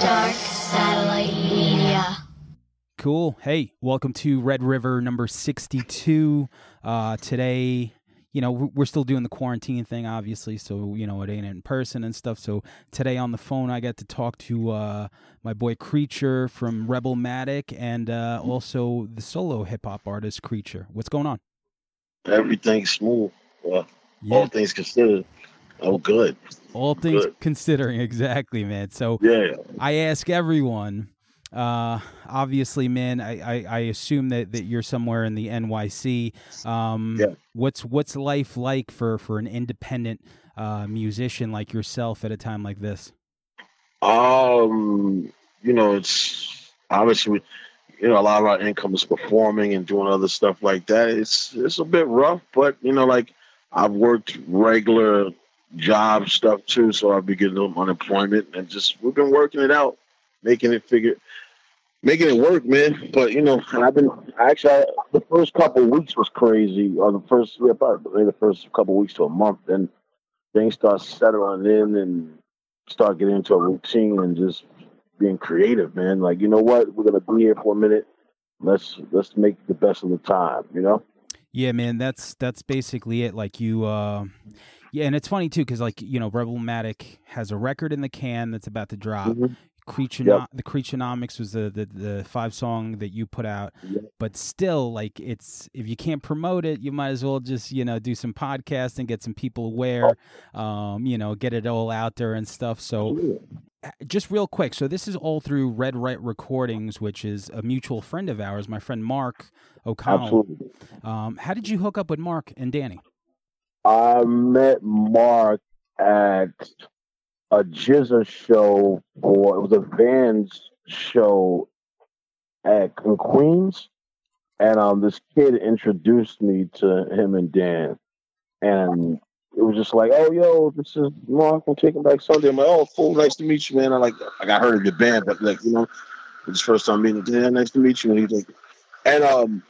Dark Satellite Media. Cool. Hey, welcome to Red River number 62. Uh, today, you know, we're still doing the quarantine thing, obviously, so, you know, it ain't in person and stuff. So today on the phone, I got to talk to uh, my boy Creature from Rebel Matic and uh, also the solo hip hop artist Creature. What's going on? Everything's smooth. Well, Yeah. all things considered, oh, good. All things Good. considering, exactly, man. So Yeah. I ask everyone. Uh, obviously, man, I, I, I assume that, that you're somewhere in the NYC. Um, Yeah. What's what's life like for, for an independent uh, musician like yourself at a time like this? Um, you know, it's obviously, you know, a lot of our income is performing and doing other stuff like that. It's it's a bit rough, but you know, like I've worked regular job stuff too, so I've be getting little unemployment and just we've been working it out, making it figure, making it work, man. But you know, I've been actually I, the first couple weeks was crazy, or the first yeah, probably the first couple weeks to a month, then things start settling in and start getting into a routine and just being creative, man. Like, you know what? We're gonna be here for a minute. Let's let's make the best of the time, you know? Yeah, man, that's that's basically it. Like you, uh, yeah, and it's funny too because like you know, Rebelmatic has a record in the can that's about to drop. Mhm. Creature, Yep. the Creaturenomics was the, the the five song that you put out, Yep. but still, like it's if you can't promote it, you might as well just you know do some podcasts podcasting, get some people aware, um, you know, get it all out there and stuff. So uh, just real quick, so this is all through Red Right Recordings, which is a mutual friend of ours, my friend Mark O'Connell. Absolutely. Um, how did you hook up with Mark and Danny? I met Mark at a GZA show for it was a Vans show at in Queens, and um, this kid introduced me to him and Dan, and it was just like, oh, yo, this is Mark from Taking Back Sunday. I'm like, oh, cool, nice to meet you, man. I like, like I heard of your band, but like, you know, it's first time meeting Dan. Nice to meet you. And he's like, and um,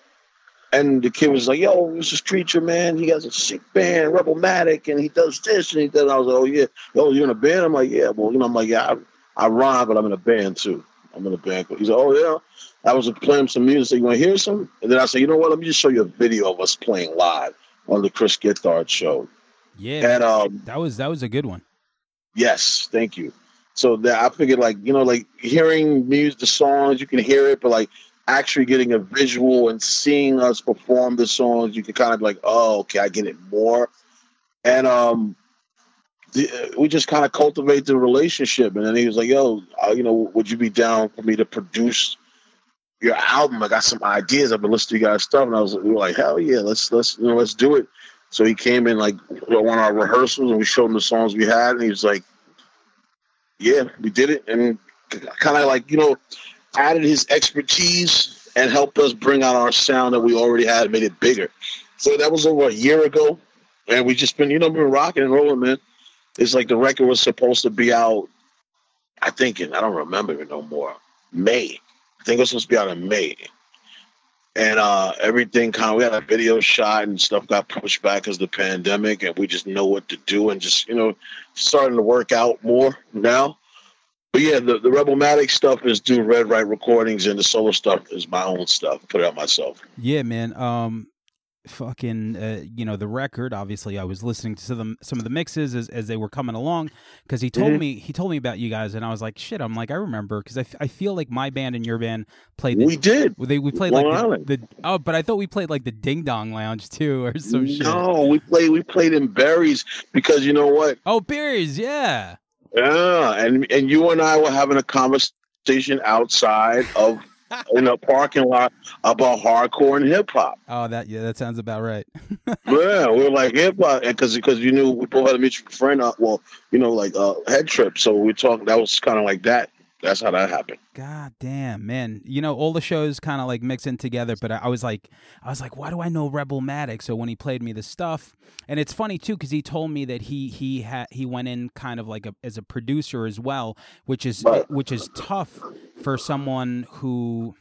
and the kid was like, "Yo, this is Creature, man. He has a sick band, Rebelmatic, and he does this and he does." I was like, "Oh yeah, yo, you're in a band?" I'm like, "Yeah." Well, you know, I'm like, "Yeah, I, I rhyme, but I'm in a band too. I'm in a band." He's like, "Oh yeah." I was playing some music. You want to hear some? And then I said, "You know what? Let me just show you a video of us playing live on the Chris Gethard show." Yeah, And um, that was that was a good one. Yes, thank you. So that I figured, like you know, like hearing music, the songs, you can hear it, but like actually getting a visual and seeing us perform the songs, you can kind of be like, oh, okay, I get it more. And um, the, we just kind of cultivate the relationship. And then he was like, yo, uh, you know, would you be down for me to produce your album? I got some ideas. I've been listening to you guys' stuff, and I was like, we were like, hell yeah, let's let's you know let's do it. So he came in like one of our rehearsals, and we showed him the songs we had, and he was like yeah, we did it, and kind of like you know, added his expertise and helped us bring out our sound that we already had, made it bigger. So that was over a year ago, and we just been you know been rocking and rolling, man. It's like the record was supposed to be out. I think in I don't remember it no more. May, I think it was supposed to be out in May. And uh, everything kind of, we had a video shot and stuff got pushed back because the pandemic, and we just know what to do and just, you know, starting to work out more now. But yeah, the, the Rebelmatic stuff is do Red Right Recordings, and the solo stuff is my own stuff. Put it out myself. Yeah, man. Um, fucking, uh, you know, the record. Obviously, I was listening to some some of the mixes as, as they were coming along because he told Mhm. me he told me about you guys, and I was like, shit. I'm like, I remember because I, f- I feel like my band and your band played. The, We did. they we played Long like the, the oh, but I thought we played like the Ding Dong Lounge too or some shit. No, we played. We played in Berries because you know what? Oh, Berries, yeah. Yeah, and and you and I were having a conversation outside of in a parking lot about hardcore and hip hop. Oh, that yeah, that sounds about right. Yeah, we were like hip hop, because because you knew we both had a mutual friend. Uh, well, you know, like uh, head trip. So we talked. That was kind of like that. That's how that happened. God damn, man. You know, all the shows kind of like mix in together, but I, I was like, I was like, why do I know Rebel Matic? So when he played me the stuff, and it's funny too, because he told me that he he had he went in kind of like a, as a producer as well, which is Right. which is tough for someone who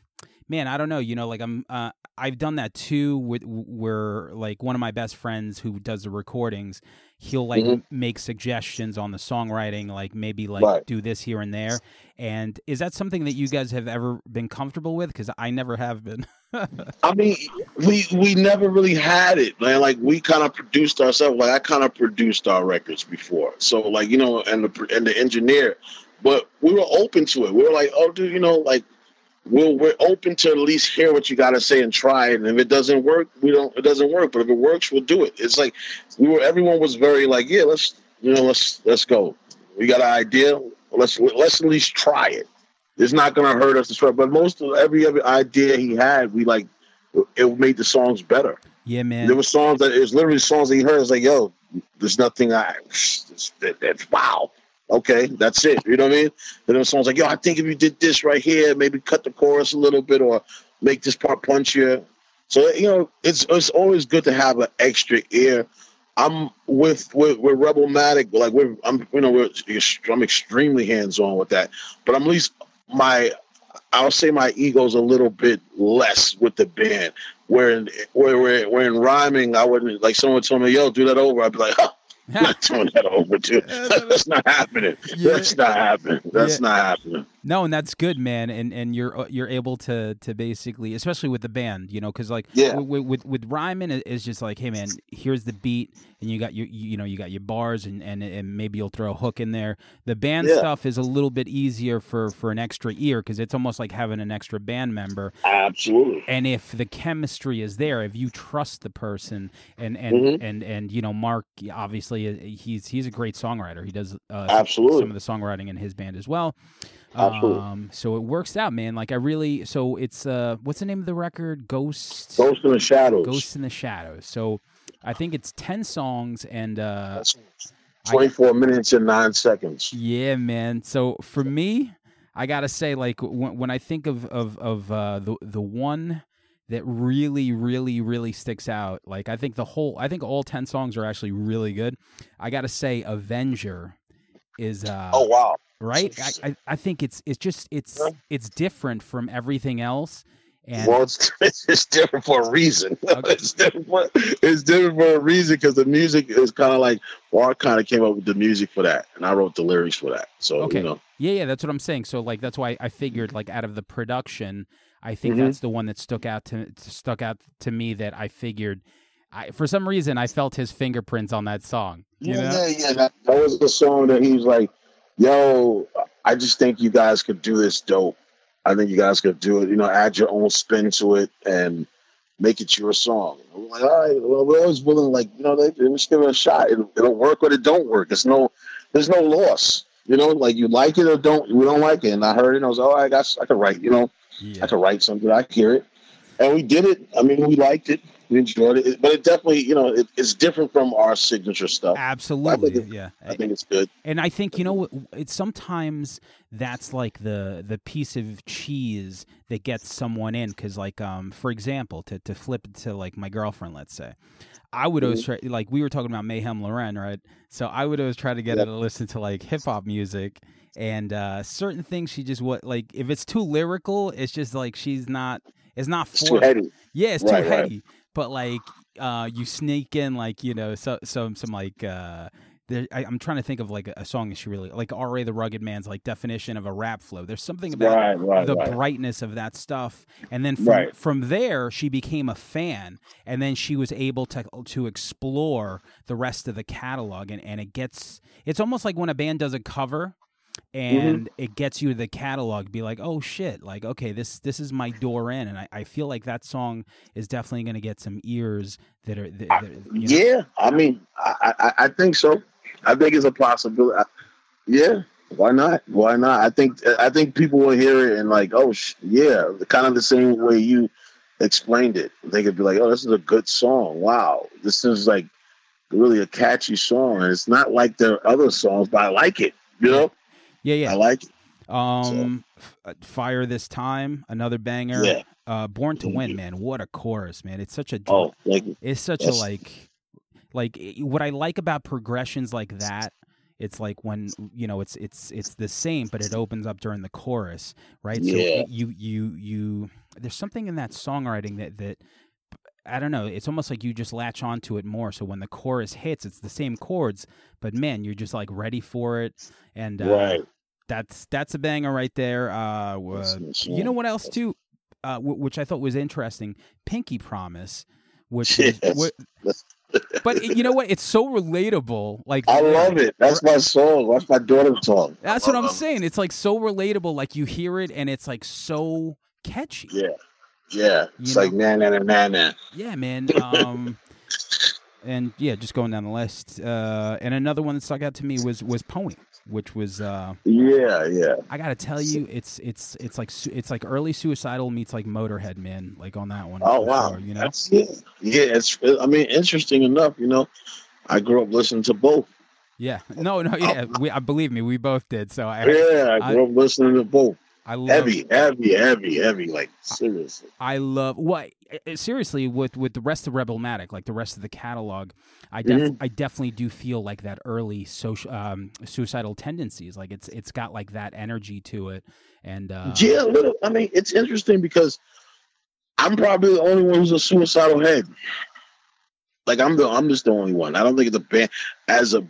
man, I don't know. You know, like I'm, uh, I've done that too. With where like one of my best friends who does the recordings, he'll like Mhm. make suggestions on the songwriting, like maybe like Right. do this here and there. And is that something that you guys have ever been comfortable with? Because I never have been. I mean, we we never really had it, man. Like we kind of produced ourselves. Like I kind of produced our records before, so like you know, and the and the engineer, but we were open to it. We were like, oh, dude, you know, like we're we're open to at least hear what you got to say and try it. And if it doesn't work, we don't. It doesn't work. But if it works, we'll do it. It's like we were. Everyone was very like, yeah, let's you know, let's let's go. We got an idea. Let's let's at least try it. It's not gonna hurt us to try. But most of every other idea he had, we like it made the songs better. yeah, man. There were songs that it was literally songs that he heard. It's like, yo, there's nothing I. It's, that, that's wow. Okay, that's it. You know what I mean? And there someone's like, yo, I think if you did this right here, maybe cut the chorus a little bit or make this part punchier. So you know, it's it's always good to have an extra ear. I'm with with, with Rebelmatic, but like we're I'm you know we're, I'm extremely hands on with that, but I'm at least my I'll say my ego's a little bit less with the band. Where in where where, where in rhyming, I wouldn't like someone told me, "Yo, do that over." I'd be like, huh, not doing that over, dude. That's not happening. Yeah. That's not happening. That's Yeah. not happening. No, and that's good, man. And and you're uh, you're able to to basically, especially with the band, you know, because like Yeah. with with, with rhyming, it- it's just like, hey, man, here's the beat, and you got your you know you got your bars, and and, and maybe you'll throw a hook in there. The band Yeah. stuff is a little bit easier for for an extra ear because it's almost like having an extra band member. Absolutely. And if the chemistry is there, if you trust the person, and and Mhm. and and you know, Mark obviously uh, he's he's a great songwriter. He does uh, Absolutely. some of the songwriting in his band as well. Absolutely. Um, so it works out, man. Like I really, so it's uh, what's the name of the record? Ghost, Ghost in the Shadows. Ghost in the Shadows. So I think it's ten songs, and uh, That's 24 minutes and nine seconds. yeah, man. So for me, I gotta say, like when, when I think of of of uh, the the one that really, really, really sticks out, like I think the whole, I think all ten songs are actually really good. I gotta say, Avenger is uh, Oh wow. Right. I, I I think it's it's just it's Yeah. it's different from everything else, and well, it's, it's different for a reason. Okay. it's different. For, it's different for a reason because the music is kind of like. Well, I kind of came up with the music for that, and I wrote the lyrics for that. So Okay. you know, Yeah, yeah, that's what I'm saying. So like that's why I figured like out of the production, I think Mhm. that's the one that stuck out to stuck out to me that I figured I for some reason I felt his fingerprints on that song. You yeah, know? yeah, yeah. That, that was the song that he was like, "Yo, I just think you guys could do this dope. I think you guys could do it. You know, add your own spin to it and make it your song." We're like, "All right, well, we're always willing. Like, you know, they, let's give it a shot. It'll, it'll work or it don't work. It's no, there's no loss. You know, like you like it or don't. We don't like it. And I heard it. and I was, like, "Oh, I got, I could write. You know, Yeah. I could write something. I could hear it." And we did it. I mean, we liked it. We enjoyed it. But it definitely, you know, it, it's different from our signature stuff. Absolutely. it- yeah. I think it's good. And I think you know it's sometimes that's like the the piece of cheese that gets someone in because like um for example to to flip it to like my girlfriend let's say I would always try like we were talking about Mayhem Lauren right so I would always try to get her to listen to like hip hop music and uh certain things she just what like if it's too lyrical it's just like she's not it's not It's for too heady. yeah, it's too Right, right. But like, uh, you sneak in like you know so some some like uh, there, I, I'm trying to think of like a, a song that she really like. R.A. the Rugged Man's like definition of a rap flow. There's something about Right, right, the right. brightness of that stuff, and then from, from there she became a fan, and then she was able to to explore the rest of the catalog, and and it gets it's almost like when a band does a cover Mm-hmm. and it gets you to the catalog be like oh shit like okay this this is my door in and i, I feel like that song is definitely going to get some ears that are that, that, you know- Yeah, I mean, I, I I think so. I think it's a possibility. Yeah, why not? Why not? I think I think people will hear it and like, oh sh- yeah, kind of the same way you explained it. They could be like, oh, this is a good song. Wow, this is like really a catchy song, and it's not like their other songs, but I like it. You know, yeah yeah. I like it. um F- uh, fire this time another banger Yeah. uh born to win man what a chorus man it's such a Oh, thank you. it's such a like like what i like about progressions like that it's like when you know it's it's it's the same, but it opens up during the chorus, right? Yeah. So it- you you you there's something in that songwriting that that I don't know. It's almost like you just latch onto it more. So when the chorus hits, it's the same chords, but man, you're just like ready for it, and uh, right. that's that's a banger right there. Uh, you know what else too, uh, w- which I thought was interesting, Pinky Promise, which was, Yes. but you know what? It's so relatable. Like I love it. That's my song. That's my daughter's song. That's what I'm saying. It's like so relatable. Like you hear it and it's like so catchy. Yeah. Yeah. It's You like na na na na na. Yeah, man. Um, and yeah, just going down the list. Uh, and another one that stuck out to me was was Pony, which was uh, Yeah, yeah. I gotta tell you, it's it's it's like it's like early suicidal meets like Motorhead, man. Like on that one. Oh wow. sure, you know. That's yeah. Yeah, it's I mean, interesting enough, you know. I grew up listening to both. Yeah. No, no. Yeah. We. I believe me. We both did. So I. Yeah, I grew up listening to both. I love. Heavy, heavy, heavy, heavy, like seriously. I love what seriously with with the rest of Rebelmatic, like the rest of the catalog. I def- Mhm. I definitely do feel like that early social um, suicidal tendencies. Like it's it's got like that energy to it, and uh, yeah, little I mean, it's interesting because I'm probably the only one who's a suicidal head. Like I'm the I'm just the only one. I don't think it's a band as a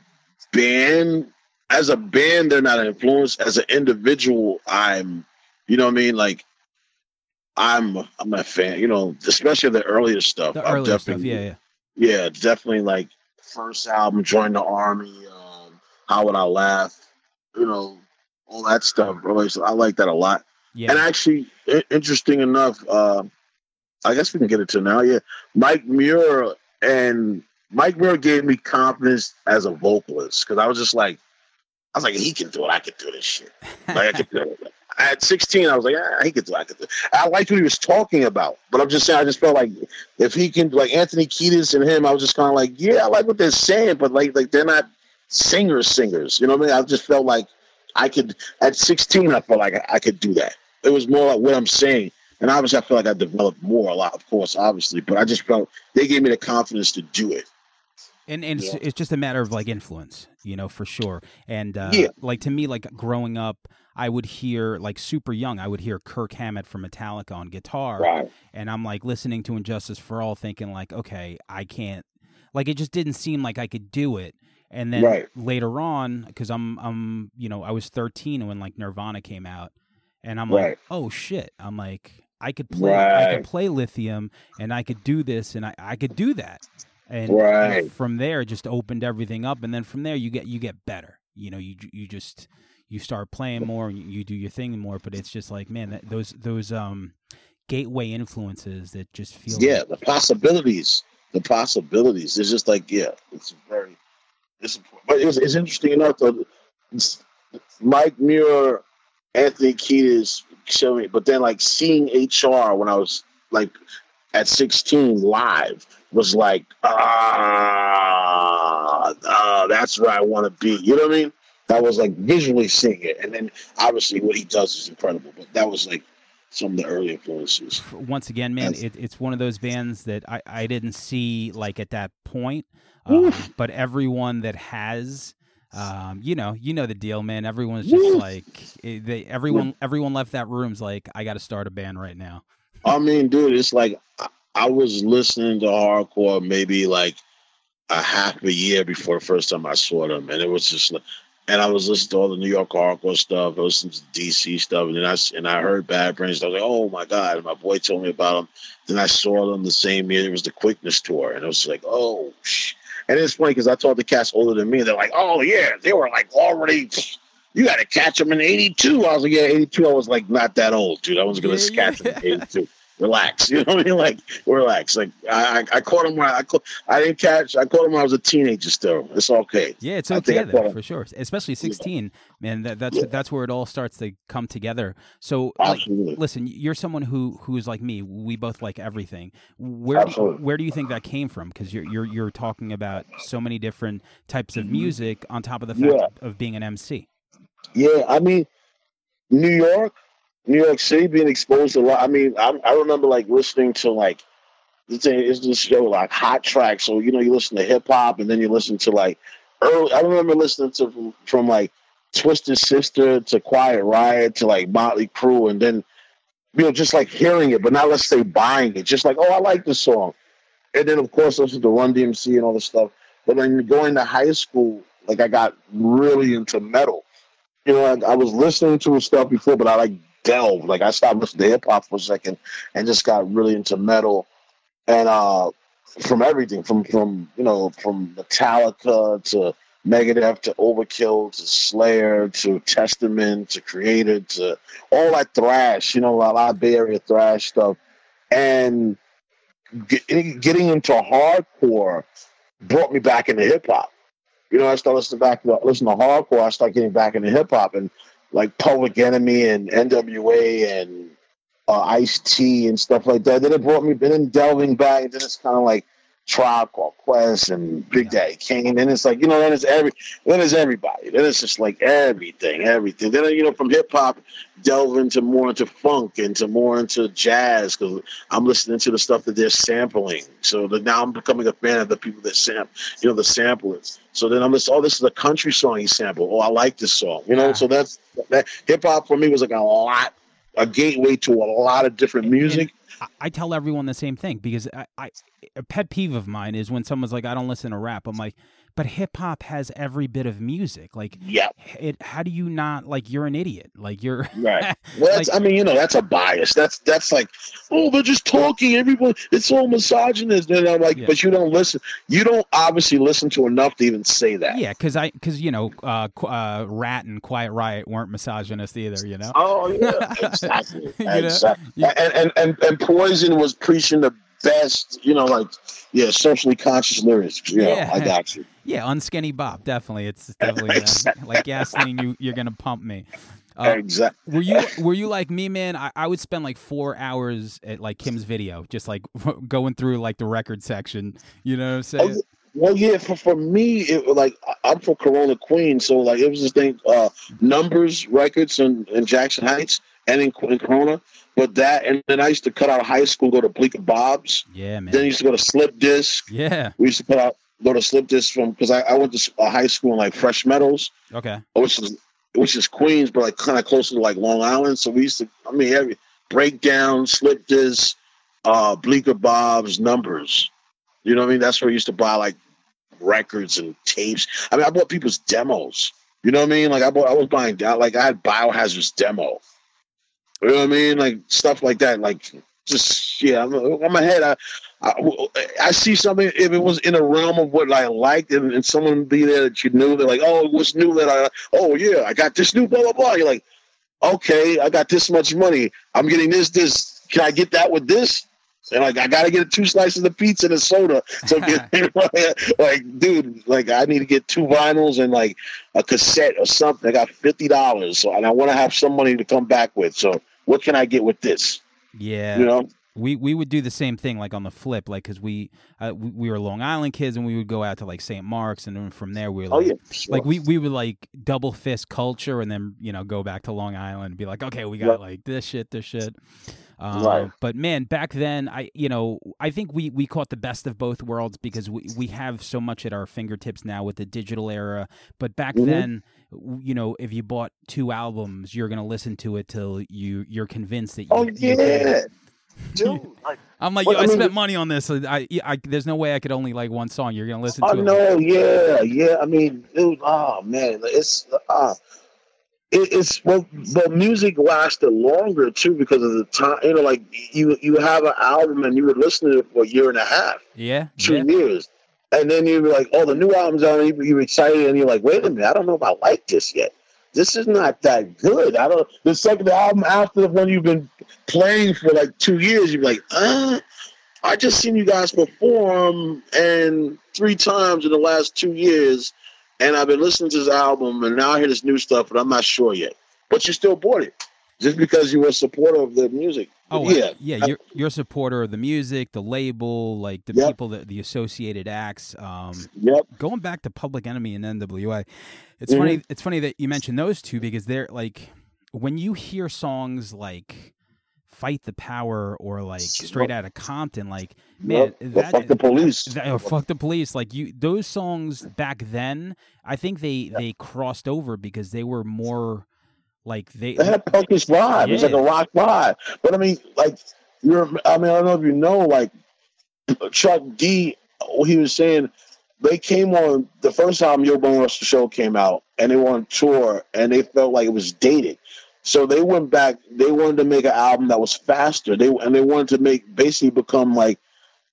band as a band they're not influenced. As an individual, I'm you know what I mean? Like I'm I'm a fan, you know, especially the earlier stuff. the earlier stuff. Yeah, yeah. yeah, definitely like first album, Join the Army, um, How Would I Laugh, you know, all that stuff, bro. So I like that a lot. Yeah. And actually, i- interesting enough, uh, I guess we can get it to now. Yeah, Mike Muir and Mike Muir gave me confidence as a vocalist because I was just like, was like, he can do it. I can do this shit. Like I could do it. At 16, I was like, ah, he could do it. I could do it. I liked what he was talking about, but I'm just saying, I just felt like if he can, like Anthony Kiedis and him, I was just kind of like, yeah, I like what they're saying, but like, like they're not singers, singers. You know what I mean? I just felt like I could. At 16, I felt like I, I could do that. It was more like what I'm saying, and obviously, I feel like I developed more a lot, of course, obviously, but I just felt they gave me the confidence to do it. And and it's, Yeah. it's just a matter of like influence you know for sure and uh Yeah. like to me like growing up i would hear like super young i would hear kirk hammett from metallica on guitar Right. and i'm like listening to and justice for all thinking like okay i can't like it just didn't seem like i could do it and then Right. later on because i'm i'm you know i was 13 when like nirvana came out and i'm like oh shit i'm like i could play i could play lithium and i could do this and i, I could do that and, Right. from there it just opened everything up and then from there you get you get better you know you you just you start playing more and you, do your thing more but it's just like man that, those those um gateway influences that just feel Yeah, the possibilities, the possibilities. It's just like, yeah, it's very, it's, but it's, it's interesting enough though. Mike Muir, Anthony Kiedis showing me, but then like seeing HR when I was like at 16 live was like, ah, ah that's where I want to be. You know what I mean? That was like visually seeing it, and then obviously what he does is incredible. But that was like some of the early influences. once again man it, it's one of those bands that I, I didn't see like at that point um, but everyone that has um, you know you know the deal man everyone's just Woo. like eh, they everyone everyone left that room's like i gotta start a band right now I mean, dude, it's like I, I was listening to hardcore maybe like a half a year before the first time I saw them, and it was just like, and I was listening to all the New York hardcore stuff, I listened to DC stuff, and then I and I heard Bad Brains. I was like, oh my god! And my boy told me about them. Then I saw them the same year. It was the Quickness tour, and it was like, oh. And it's funny because I told the cats older than me, they're like, oh yeah, they were like already. You got to catch them in '82. I was like, yeah, '82. I was like, not that old, dude. I was gonna Yeah, catch yeah. them in '82 relax. You know what I mean? Like relax. Like I, I, I caught him when I, caught, I didn't catch. I caught him when I was a teenager. Still, it's okay. Yeah, it's I okay though, for sure. Especially sixteen, man. That, that's Yeah. that's where it all starts to come together. So, like, listen, you're someone who who's like me. We both like everything. Where do, Absolutely. where do you think that came from? Because you're you're you're talking about so many different types of music on top of the fact Mm-hmm. Yeah. of being an MC. Yeah, I mean, New York, New York City, being exposed a lot. I mean, I, I remember like listening to like it's it's this show like hot tracks. So you know, you listen to hip hop, and then you listen to like early. I remember listening to from, from like Twisted Sister to Quiet Riot to like Motley Crue, and then you know just like hearing it, but not let's say buying it. Just like oh, I like this song, and then of course listen to Run DMC and all this stuff. But then going to high school, like I got really into metal. You know, I, I was listening to his stuff before, but I like delved. Like I stopped listening to hip hop for a second and just got really into metal. And uh from everything, from from you know, from Metallica to Megadeth to Overkill to Slayer to Testament to Kreator to all that thrash, you know, a lot of Bay Area thrash stuff, and get, getting into hardcore brought me back into hip hop. You know, I started listening back to listening to hardcore. I started getting back into hip hop and like Public Enemy and NWA and uh, Ice T and stuff like that. Then it brought me, then delving back, and then it's kind of like Tribe Called Quest and Big Daddy Kane. And it's like, you know, then it's every then it's everybody. Then it's just like everything, everything. Then you know, from hip hop, delve into more into funk, into more into jazz, because I'm listening to the stuff that they're sampling. So that now I'm becoming a fan of the people that sample, you know, the samplers. So then I'm just, oh, this is a country song he sampled. Oh, I like this song. You know, Yeah. so that's that hip hop for me was like a lot, a gateway to a lot of different music. I, tell everyone the same thing because I, I a pet peeve of mine is when someone's like, I don't listen to rap. I'm like, but hip hop has every bit of music. Like, Yeah. it. How do you not like? You're an idiot. Like you're. Right. Well, Like- I mean, you know, that's a bias. That's that's like, oh, they're just talking. Everyone, it's all misogynist. And I'm like, Yeah. but you don't listen. You don't obviously listen to enough to even say that. Yeah, because I, because you know, uh, uh, Ratt and Quiet Riot weren't misogynist either. You know. Oh yeah, exactly. Know? exactly. Yeah. And, and and and Poison was preaching the best. You know, like yeah, socially conscious lyrics. Yeah, Yeah. I got you. Yeah, unskinny Bop. Definitely, it's definitely uh, like gasoline. You you're gonna pump me. Uh, exactly. were you were you like me, man? I, I would spend like four hours at like Kim's video, just like going through like the record section. You know what I'm saying? Oh, Well, yeah, for, for me, it was like I'm from Corona, Queens, so like it was this thing, uh, Numbers Records in, in Jackson Heights and in, in Corona. But that, and then I used to cut out of high school, go to Bleecker Bob's. Yeah, man. Then I used to go to Slip Disc. Yeah. We used to cut out, go to Slip Disc from because I, I went to s- uh, high school in like Fresh Meadows, Okay. which is which is Queens, but like kind of closer to like Long Island. So we used to, I mean, every breakdown, Slip Disc, uh, Bleecker Bob's, Numbers. You know what I mean? That's where I used to buy like records and tapes. I mean, I bought people's demos. You know what I mean? Like I bought, I was buying like I had Biohazard's demo. You know what I mean? Like stuff like that. Like just yeah, I'm, I'm ahead. I, I I see something if it was in a realm of what I liked, and, and someone be there that you knew. They're like, oh, what's new that I? Oh yeah, I got this new blah blah blah. You're like, okay, I got this much money. I'm getting this this. Can I get that with this? And like, I gotta get two slices of pizza and a soda. So like, dude, like I need to get two vinyls and like a cassette or something. I got fifty dollars, so and I want to have some money to come back with. So what can I get with this? Yeah. You know? we we would do the same thing like on the flip like because we, uh, we we were long island kids and we would go out to like st mark's and then from there we were Oh like, yeah, sure. like we we would like double fist culture and then you know go back to long island and be like okay we got Right. like this shit this shit um, Right. but man back then i you know i think we we caught the best of both worlds because we we have so much at our fingertips now with the digital era but back Mhm. then you know if you bought two albums you're gonna listen to it till you you're convinced that you, Oh yeah, it. dude. Like, I'm like, Well, yo, I, I mean- spent money on this. I, I, there's no way I could only like one song. You're gonna listen oh to it. no, yeah, yeah. I mean, dude. Oh man, it's uh, it, it's well, the music lasted longer too because of the time. You know, like you you have an album and you would listen to it for a year and a half. Yeah, two yeah. years. And then you're like, oh, the new album's out, and you're excited, and you're like, wait a minute, I don't know if I like this yet. This is not that good. I don't. The second album after the one you've been playing for like two years, you're like, uh, I just seen you guys perform and three times in the last two years, and I've been listening to this album, and now I hear this new stuff, but I'm not sure yet. But you still bought it just because you were a supporter of the music. Oh yeah, yeah. You're you're a supporter of the music, the label, like the Yep. people that the associated acts. Um, yep. going back to Public Enemy and NWA, it's Mhm. funny. It's funny that you mentioned those two because they're like when you hear songs like fight the power or like straight out of Compton, like man, Yep. That fuck the police. that- oh, fuck the police. Like you, those songs back then, I think they they crossed over because they were more like they. They had a punkish vibe. It's like a rock vibe. But I mean, like you're. I mean, I don't know if you know, like Chuck D. He was saying they came on the first time Yo Bum Rush the Show came out, and they were on tour, and they felt like it was dated. So they went back. They wanted to make an album that was faster. They and they wanted to make basically become like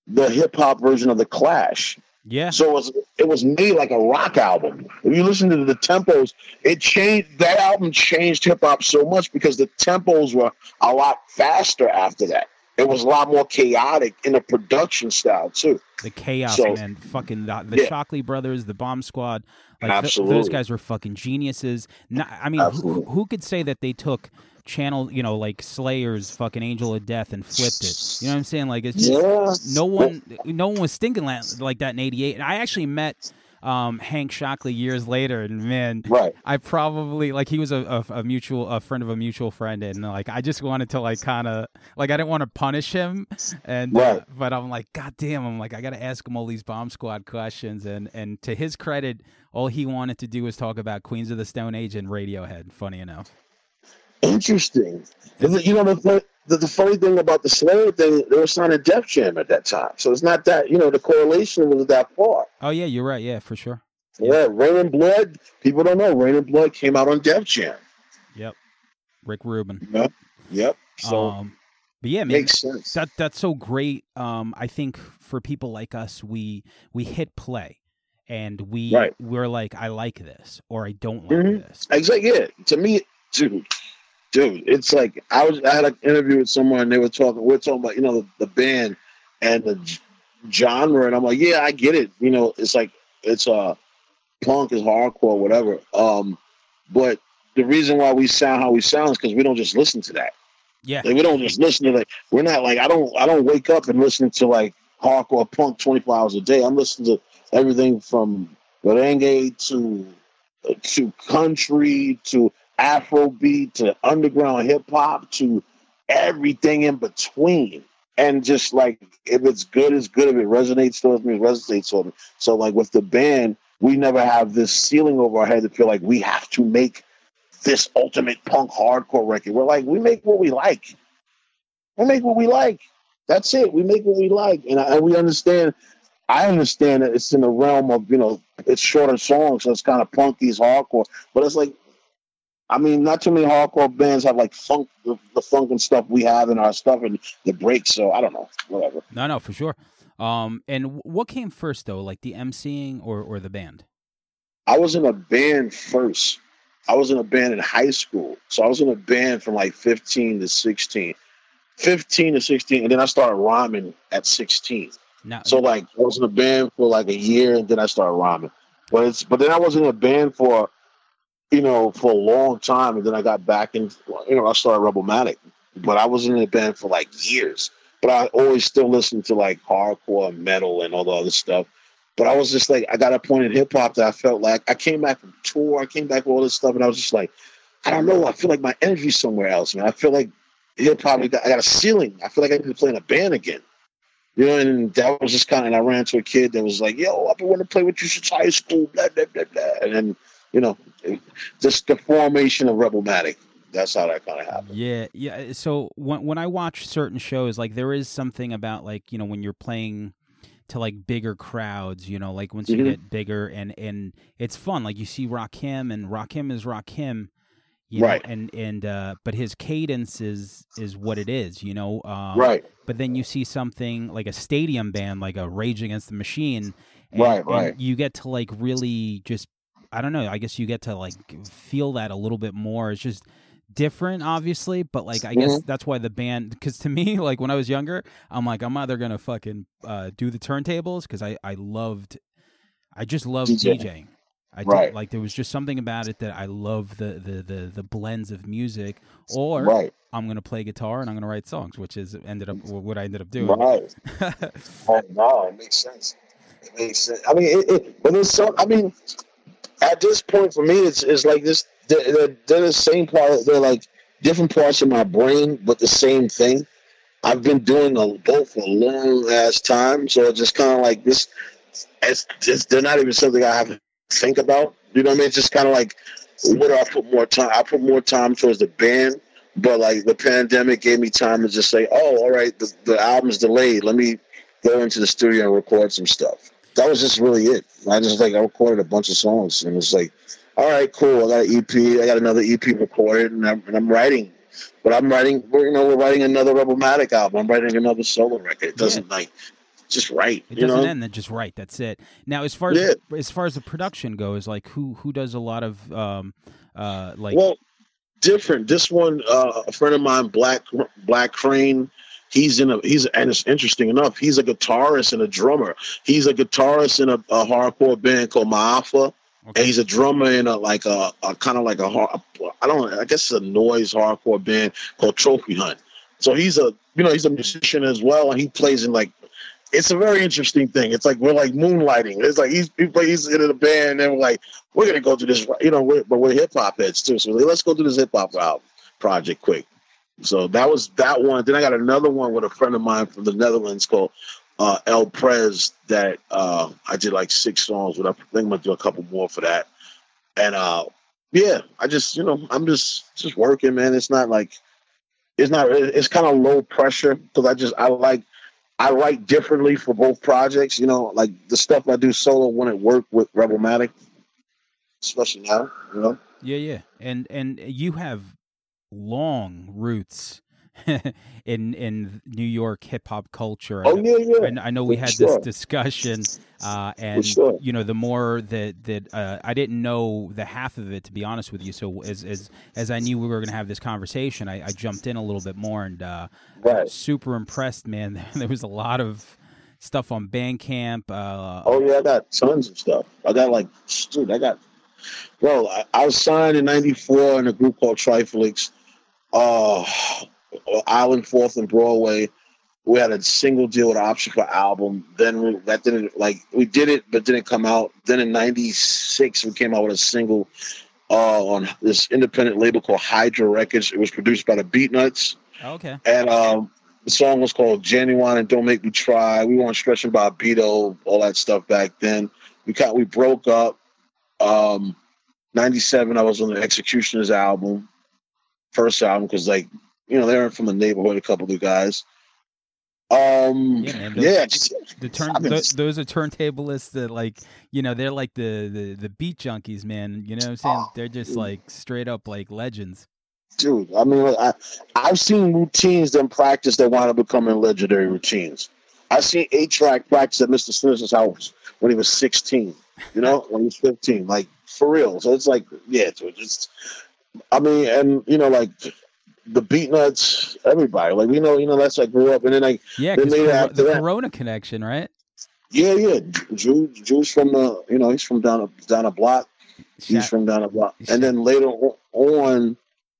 the hip hop version of the Clash. yeah, So it was it was made like a rock album. If you listen to the tempos, it changed. That album changed hip hop so much because the tempos were a lot faster after that. It was a lot more chaotic in the production style too. the chaos, So- man. Fucking the, the Yeah. Shocklee brothers, the Bomb Squad. Like th- those guys were fucking geniuses. Not, I mean, who, who could say that they took channel, you know, like Slayer's fucking Angel of Death and flipped it? You know what I'm saying? Like it's just Yeah. no one no one was stinking like that in 88 and i actually met um, hank shocklee years later and man Right. i probably like he was a, a, a mutual a friend of a mutual friend and like i just wanted to like kind of like i didn't want to punish him and uh, but i'm like god damn i'm like i gotta ask him all these bomb squad questions and and to his credit all he wanted to do was talk about queens of the stone age and radiohead funny enough Interesting. You know the, the the funny thing about the Slayer thing, they were signing Def Jam at that time, so it's not that you know the correlation was that far. oh yeah you're right yeah for sure Yeah, Raining Blood. People don't know Raining Blood came out on Def Jam. yep rick rubin Yep. Yep. So um but yeah man makes sense. that that's so great um i think for people like us we we hit play and we Right. we're like i like this or i don't like Mhm. this Exactly. Yeah. To me, dude, dude, it's like I was. I had an interview with someone. and They were talking. We are talking about you know the, the band and the genre, and I'm like, yeah, I get it. You know, it's like it's uh punk is hardcore, whatever. Um, but the reason why we sound how we sound is because we don't just listen to that. yeah Like we don't just listen to like we're not like I don't I don't wake up and listen to like hardcore punk 24 hours a day. I'm listening to everything from merengue to to country to Afrobeat to underground hip hop to everything in between. And just like if it's good, it's good. If it resonates with me, it resonates with me. So like with the band, we never have this ceiling over our head to feel like we have to make this ultimate punk hardcore record. We're like, we make what we like. We make what we like. That's it. We make what we like, and, I, and we understand. I understand that it's in the realm of you know it's shorter songs, so it's kind of punky, it's hardcore. But it's like, I mean, not too many hardcore bands have like funk, the, the funk and stuff we have in our stuff, and the breaks. So I don't know, whatever. no no for sure um and what came first though like the emceeing or or the band I was in a band first. I was in a band in high school. So I was in a band from like 15 to 16. 15 to 16. And then I started rhyming at 16. now So like I was in a band for like a year and then I started rhyming. But it's but then I was in a band for you know, for a long time and then I got back in you know, I started Rebelmatic. But I wasn't in a band for like years. But I always still listened to like hardcore and metal and all the other stuff. But I was just like, I got a point in hip hop that I felt like I came back from tour, I came back with all this stuff, and I was just like, I don't know, I feel like my energy's somewhere else, man. I feel like hip hop, I got, I got a ceiling. I feel like I need to play in a band again. You know, and that was just kind of, and I ran into a kid that was like, yo, I've been wanting to play with you since high school, blah, blah, blah, blah. And then, you know, just the formation of Rebelmatic. That's how that kind of happened. Yeah, yeah. So when when I watch certain shows, like there is something about like you know when you're playing to like bigger crowds, you know, like once you Mhm. get bigger and and it's fun. Like you see Rakim and Rakim is Rakim, you know, Right. and and uh, but his cadence is is what it is, you know. Um, right. But then you see something like a stadium band, like a Rage Against the Machine, and, Right, and right. you get to like really just I don't know. I guess you get to like feel that a little bit more. It's just different, obviously, but like I guess Mm-hmm. that's why the band. Because to me, like when I was younger, I'm like I'm either gonna fucking uh, do the turntables because I I loved, I just loved DJ. DJing. I Right. did, like there was just something about it that I love the the the the blends of music, or Right. I'm gonna play guitar and I'm gonna write songs, which is ended up what I ended up doing. Right. Oh, no, it makes sense. It makes sense. I mean, it, it, but there's some. I mean, at this point for me, it's it's like this. They're, they're, the same part. They're like different parts of my brain, but the same thing. I've been doing a, both for a long ass time, so it's just kind of like this. It's, it's they're not even something I have to think about. You know what I mean? It's just kind of like what do I put more time? I put more time towards the band, but like the pandemic gave me time to just say, oh, all right, the, the album's delayed. Let me go into the studio and record some stuff. That was just really it. I just like I recorded a bunch of songs, and it's like, all right, cool. I got an EP. I got another EP recorded, and I'm, and I'm writing. But I'm writing. We're you know we're writing another Rebelmatic album. I'm writing another solo record. It doesn't like just right. It doesn't know? end then just right. That's it. Now, as far as Yeah. as far as the production goes, like who who does a lot of um uh like well, different. This one, uh, a friend of mine, Black Black Crane. He's in a he's and it's interesting enough. He's a guitarist and a drummer. He's a guitarist in a, a hardcore band called Maafa, and he's a drummer in a like a, a kind of like a hard. I don't. I guess it's a noise hardcore band called Trophy Hunt. So he's a you know he's a musician as well, and he plays in like. It's a very interesting thing. It's like we're like moonlighting. It's like he's he plays in a band, and we're like we're gonna go do this. You know, we're, but we're hip hop heads too. So we're like, let's go do this hip hop project quick. So that was that one. Then I got another one with a friend of mine from the Netherlands called uh, El Prez that uh, I did like six songs with. I think I'm gonna do a couple more for that. And uh, yeah, I just you know I'm just just working, man. It's not like it's not. It's kind of low pressure because I just I like I write differently for both projects. You know, like the stuff I do solo wouldn't work with Rebelmatic, especially now. You know. Yeah, yeah. And and you have long roots in in New York hip hop culture. Oh yeah, yeah. And I know we for had sure. this discussion, uh, and sure. you know, the more that that uh, I didn't know the half of it, to be honest with you. So as as as I knew we were going to have this conversation, I, I jumped in a little bit more, and uh, Right. super impressed, man. there was a lot of stuff on Bandcamp. Uh, Oh yeah, I got tons of stuff. I got like, dude, I got, bro. I, I was signed in '94 in a group called Triflix, uh, Island Fourth and Broadway. We had a single deal with Option for album. Then we, that didn't like we did it, but didn't come out. Then in '96 we came out with a single uh, on this independent label called Hydra Records. It was produced by the Beatnuts. okay. And um, the song was called Genuine and Don't Make Me Try. We weren't Stretch and Bobbito, all that stuff back then. We got we broke up. Um, 97, I was on the X-Ecutioners album, first album, because like, you know, they were from the neighborhood, a couple of guys. Um, Yeah, man, yeah, those- just, The turn those are turntablists that like you know they're like the, the the beat junkies, man. You know what I'm saying? Oh, they're just dude. like straight up like legends. dude. I mean, I I've seen routines in practice that wind up becoming legendary routines. I seen eight track practice at Mr. Smith's house when he was sixteen. You know, when he was fifteen, like for real. So it's like, yeah, dude, it's. I mean, and you know, like the Beatnuts, everybody. Like we know, you know, that's like grew up, and then like, Yeah, Then after the that- Corona connection, right? yeah, yeah, Drew, Drew's from the, you know, he's from down a down a block. He's from down a block. And then later on,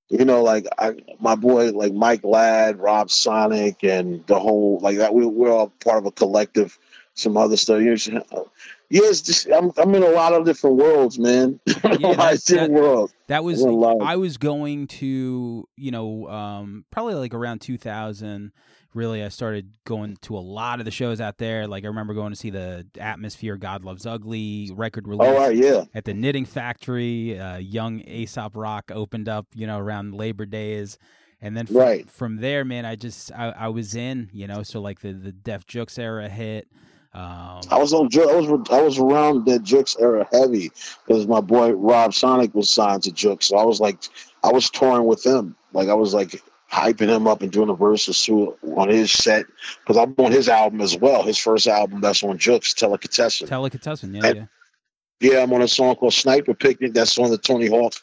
you know, like I, my boy, like Mike Ladd, Rob Sonic, and the whole like that. We, we're all part of a collective. Some other stuff. You know, yeah, I'm, I'm in a lot of different worlds, man. a lot that- of different that- worlds. That was. I was going to you know um, probably like around 2000. Really, I started going to a lot of the shows out there. Like I remember going to see the Atmosphere, God Loves Ugly record release. All right, yeah, at the Knitting Factory. Uh, young Aesop Rock opened up, you know, around Labor Days, and then from, Right. from there, man, I just I, I was in, you know, so like the the Def Jux era hit. Um, I was on. I was I was around that Jux era heavy because my boy Rob Sonic was signed to Jux. So I was like, I was touring with him. Like I was like hyping him up and doing a versus too on his set because I'm on his album as well. His first album that's on Jux, Telicatessen. Delicatessen, yeah, And- yeah. Yeah, I'm on a song called Sniper Picnic. That's on the Tony Hawk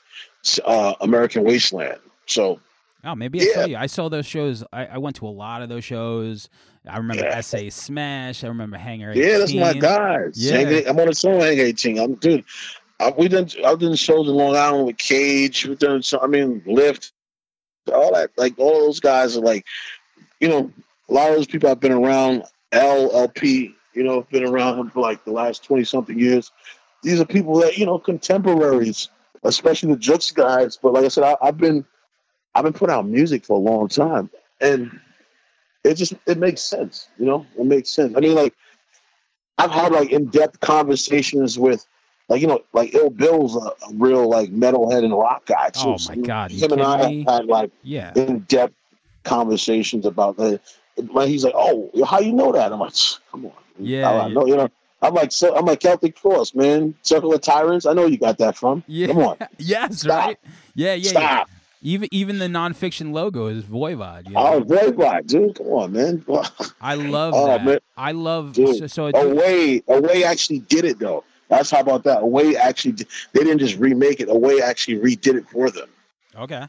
uh, American Wasteland. So Oh, maybe I Yeah. saw you. I saw those shows. I, I went to a lot of those shows. I remember Yeah. SA Smash. I remember Hangar. yeah, that's my guys. Yeah. I'm on a song Hangar 18. I'm dude. I, we done. I've done shows in Long Island with Cage. We've done. So, I mean, Lift, All that. Like all those guys are like, you know, a lot of those people I've been around. El-P. You know, been around him for like the last twenty something years. These are people that you know contemporaries, especially the Jux guys. But like I said, I, I've been I've been putting out music for a long time, and it just it makes sense. You know, it makes sense. I mean, like I've had like in depth conversations with. Like you know, like Ill Bill's a, a real like metalhead and rock guy too. Oh, my God, you Him and I me? had like Yeah. in depth conversations about that. Like he's like, "Oh, how you know that?" I'm like, "Come on, Yeah, I, I know." You know, I'm like, so, I'm like Celtic Frost, man. Circle of Tyrants. I know you got that from. Yeah. Come on, Yes, Stop. right. Yeah, yeah, yeah. Even even the Non Phixion logo is Voivod. You know? Oh, black, dude. Come on, man. I love Oh, that. man. I love Dude. so, so it- Away, Away actually did it though. That's how about that. Away actually, did, they didn't just remake it. Away actually redid it for them. okay.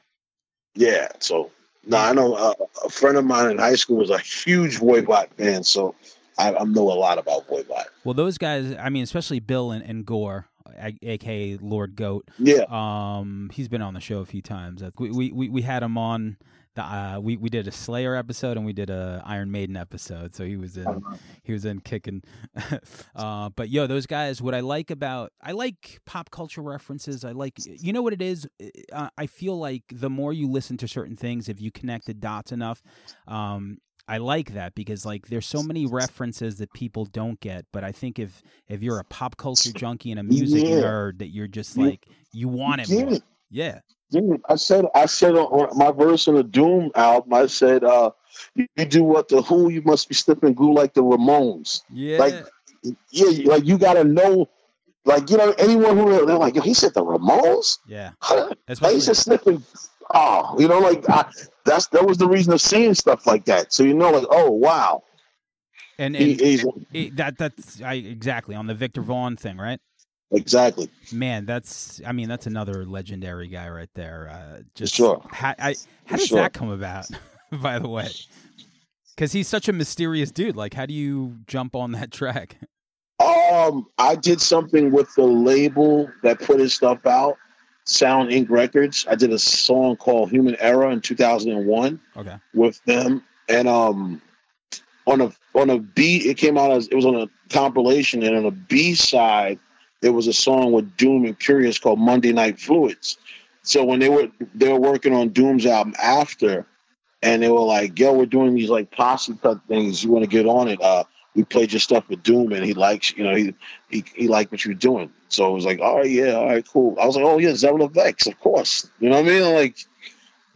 Yeah. So, no, I know uh, a friend of mine in high school was a huge Voivod fan, so I, I know a lot about Voivod. Well, those guys, I mean, especially Bill and, and Gore, aka Lord Goat. Yeah. Um, he's been on the show a few times. We we we, we had him on. The, uh, we we did a Slayer episode and we did a Iron Maiden episode, so he was in he was in kicking. uh, but yo, those guys. What I like about I like pop culture references. I like you know what it is. Uh, I feel like the more you listen to certain things, if you connect the dots enough, um, I like that because like there's so many references that people don't get. But I think if if you're a pop culture junkie and a music Yeah. nerd, that you're just like you want it Yeah. Dude, I said I said on- my verse on the Doom album, I said, uh, you, do what the Who, you must be slipping glue like the Ramones. Yeah. Like, yeah, like you gotta know, like you know, anyone who they're like, yo, he said the Ramones. yeah. Like, Especially he's just sniffing. Oh, you know, like I, that's that was the reason of saying stuff like that. So you know, like, oh wow, and, and he's it, that that's I exactly on the Viktor Vaughn thing, right? exactly. Man, that's I mean that's another legendary guy right there. Uh, just sure. How, I, how For does sure. that come about? By the way, because he's such a mysterious dude. Like, how do you jump on that track? Um, I did something with the label that put his stuff out, Sound Ink Records. I did a song called Human Error in 2001 Okay. with them, and um, on a on a B, it came out as it was on a compilation, and on a B side, there was a song with Doom and Kurious called Monday Night Fluids. So when they were they were working on Doom's album after, and they were like, "Yo, we're doing these like posse cut things. You want to get on it?" Uh, we played your stuff with Doom, and he likes, you know, he he, he liked what you were doing. So it was like, "Oh yeah, all right, cool." I was like, "Oh yeah, Zev Love X, of course." You know what I mean? Like,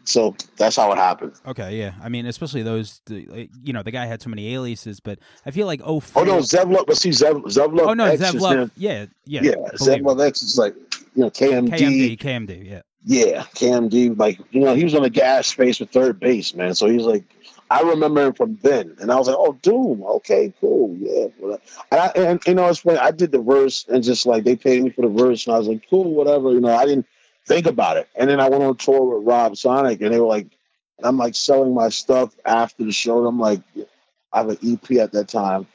so that's how it happened. Okay. Yeah. I mean, especially those. the- You know, the guy had so many aliases, but I feel like oh. Oh no, Zevla, but see Zev. Oh no, X Yeah. Yeah. Yeah, believe Zev X is like you know KMD. KMD. KMD. Yeah. Yeah, KMD. Like you know, he was on the Gas Face with 3rd Bass, man. So he's like, I remember him from then, and I was like, oh, Doom. Okay, cool. Yeah. And, I, and you know, it's funny. I did the verse, and just like they paid me for the verse, and I was like, cool, whatever. You know, I didn't think about it. And then I went on tour with Rob Sonic, and they were like, and I'm like selling my stuff after the show. And I'm like, I have an EP at that time,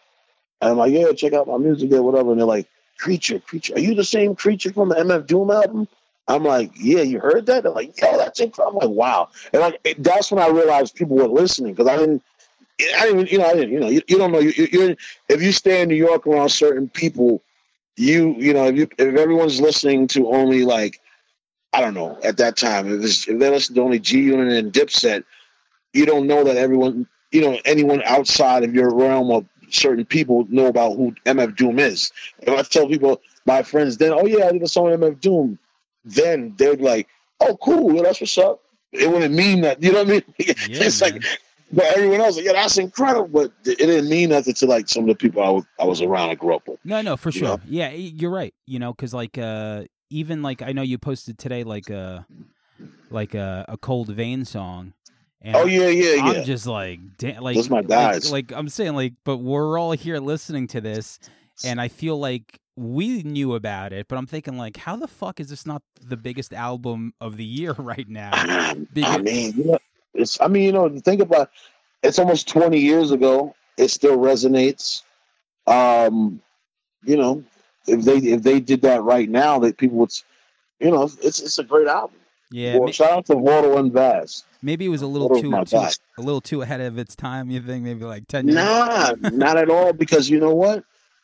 and I'm like, yeah, check out my music, yeah, whatever. And they're like, Creature, Creature, are you the same Creature from the MF Doom album? I'm like, yeah, you heard that? They're like, yo, that's incredible. I'm like, wow. And like, it, that's when I realized people were listening because I didn't, I didn't, you know, I didn't, you know, you, you don't know. You, you, if you stay in New York around certain people, you, you know, if you, if everyone's listening to only like, I don't know, at that time, if, it's, if they listen to only G Unit and Dipset, you don't know that everyone, you know, anyone outside of your realm of certain people know about who MF Doom is. If I tell people, my friends, then, oh yeah, I did a song MF Doom, then they'd be like, oh cool, yeah, that's what's up. It wouldn't mean that, you know what I mean? it's man. like, but everyone else, like, yeah, that's incredible. But it didn't mean nothing to like some of the people I was, I was around, I grew up with. No, no, for sure. know? Yeah, you're right. You know, because like uh, even like I know you posted today like a like a, a cold vein song. And Oh yeah, yeah, yeah. I'm just like, da- like, Those my like- guys. Like, I'm saying, like, but we're all here listening to this, and I feel like we knew about it, but I'm thinking, like, how the fuck is this not the biggest album of the year right now? I mean, you know, it's. I mean, you know, think about. It's almost twenty years ago. It still resonates. Um, you know, if they if they did that right now, that people would, you know, it's it's a great album. Yeah, well, ma- shout out to Waldo and Vaz. maybe it was a little too, too a little too ahead of its time. You think maybe like ten years? Nah, not at all. Because you know what,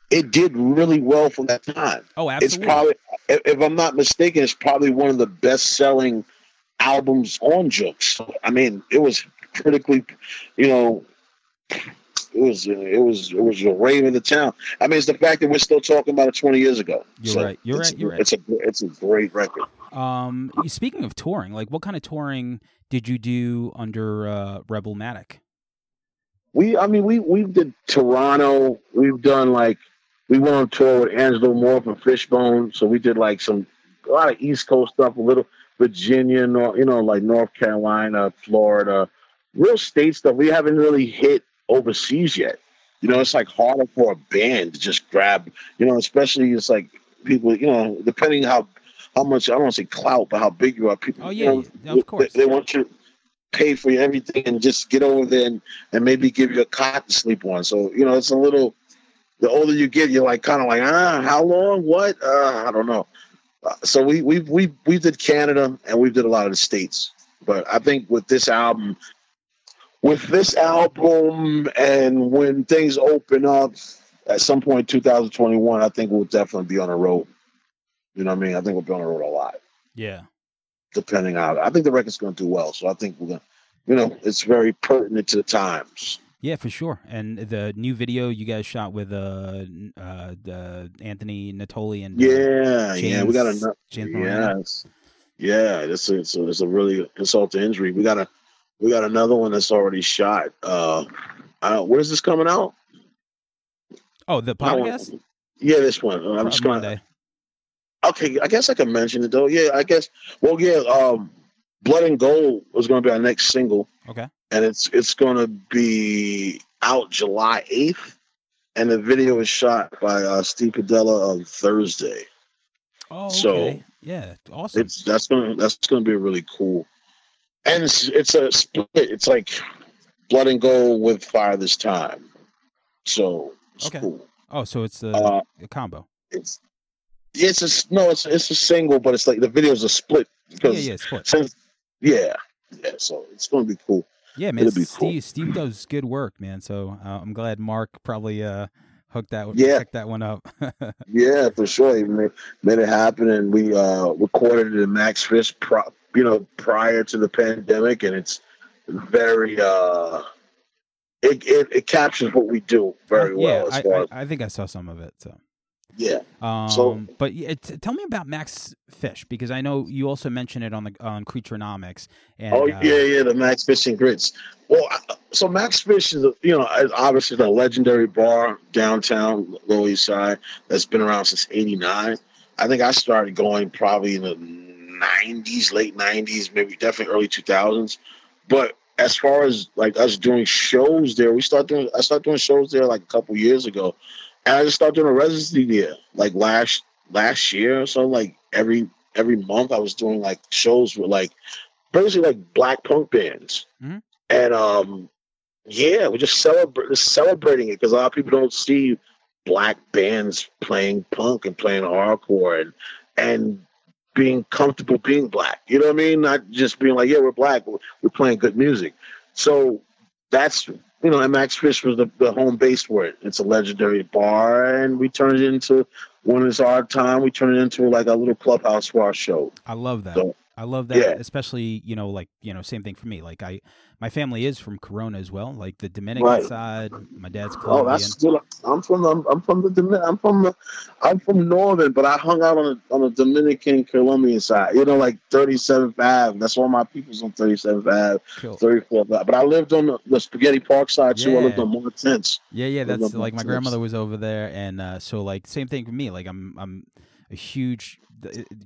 it did really well for that time. Oh, absolutely. It's probably, if, I'm not mistaken, it's probably one of the best selling albums on Jux. I mean, it was critically, you know, it was it was it was a rave in the town. I mean, it's the fact that we're still talking about it 20 years ago. You're So right. You're right. You're right. It's a it's a great record. Um, speaking of touring, like what kind of touring did you do under uh, Rebelmatic? We, I mean, we we did Toronto. We've done like we went on tour with Angelo Moore from Fishbone. So we did like some a lot of East Coast stuff, a little Virginia, Nor- you know, like North Carolina, Florida, real state stuff. We haven't really hit overseas yet. You know, it's like harder for a band to just grab. You know, especially it's like people. You know, depending how how much I don't want to say clout, but how big you are. People, Oh, you yeah, know, yeah, of course. They, they want you to pay for everything and just get over there and, and maybe give you a cot to sleep on. So you know, it's a little. The older you get, you're like kind of like ah, how long? What? Uh, I don't know. Uh, so we we we we did Canada and we did a lot of the states. But I think with this album, with this album, and when things open up at some point, 2021, I think we'll definitely be on the road. You know what I mean? I think we'll be on the road a lot Yeah. depending on. I think the record's going to do well, so I think we're going. to You know, it's very pertinent to the times. Yeah, for sure. And the new video you guys shot with uh, uh, the Anthony Natoli and uh, Yeah, yeah, we got James- a James yes, yeah. It's a, it's a, it's a really insult to injury. We got a we got another one that's already shot. Uh, I don't, when is this coming out? Oh, the want- podcast. Yeah, this one. I'm just gonna. Monday. Okay, I guess I can mention it though. Yeah, I guess. Well, yeah. Um, Blood and Gold was going to be our next single. Okay. and it's it's going to be out July eighth, and the video is shot by uh, Steve Padella on Thursday. Oh, So, okay. yeah, awesome. It's that's gonna that's gonna be really cool, and it's it's a split. It's like Blood and Gold with Fire this time, so it's Okay. cool. oh, so it's a, Uh, a combo. it's it's a no, it's it's a single, but it's like the video's a split Yeah, because yeah, split. since yeah yeah, so it's gonna be cool. Yeah, man. it'll be Steve cool. Steve does good work, man. So uh, I'm glad Mark probably uh, hooked that Yeah. that one up. Yeah, for sure. He made, made it happen, and we uh, recorded it in Max Fish, pro, you know, prior to the pandemic, and it's very uh, it, it it captures what we do very yeah, well. As I, I, I think I saw some of it. So. Yeah, Um, So- but yeah, t- tell me about Max Fish because I know you also mentioned it on the on Creaturenomics. And, oh uh, yeah, yeah, the Max Fish and Grits. Well, so Max Fish is a, you know obviously a legendary bar downtown Lower East Side that's been around since '89. I think I started going probably in the '90s, late '90s, maybe definitely early 2000s. But as far as like us doing shows there, we start doing. I started doing shows there like a couple years ago, and I just started doing a residency there like last last year. So like every every month, I was doing like shows with like basically like black punk bands, Mhm. and um, yeah, we're just celebrating celebrating it because a lot of people don't see black bands playing punk and playing hardcore and and being comfortable being black. You know what I mean? Not just being like, yeah, we're black, we're, we're playing good music. So that's you know, and Max Fish was the, the home base for it. It's a legendary bar, and we turned it into when it's our time. We turn it into like a little clubhouse for our show. I love that. So, I love that, yeah. especially you know, like you know, same thing for me. Like I, my family is from Corona as well, like the Dominican Right. side. My dad's Oh, that's still. I'm from. I'm, I'm from the. I'm from the. I'm from Northern, but I hung out on the on the Dominican Colombian side. You know, like 37th Ave. That's all my people's on 37th Ave, Cool. 34th Ave. But I lived on the, the Spaghetti Park side too. I lived Yeah. on more tents. Yeah, yeah, that's like my grandmother was over there, and uh, so like same thing for me. Like I'm, I'm a huge,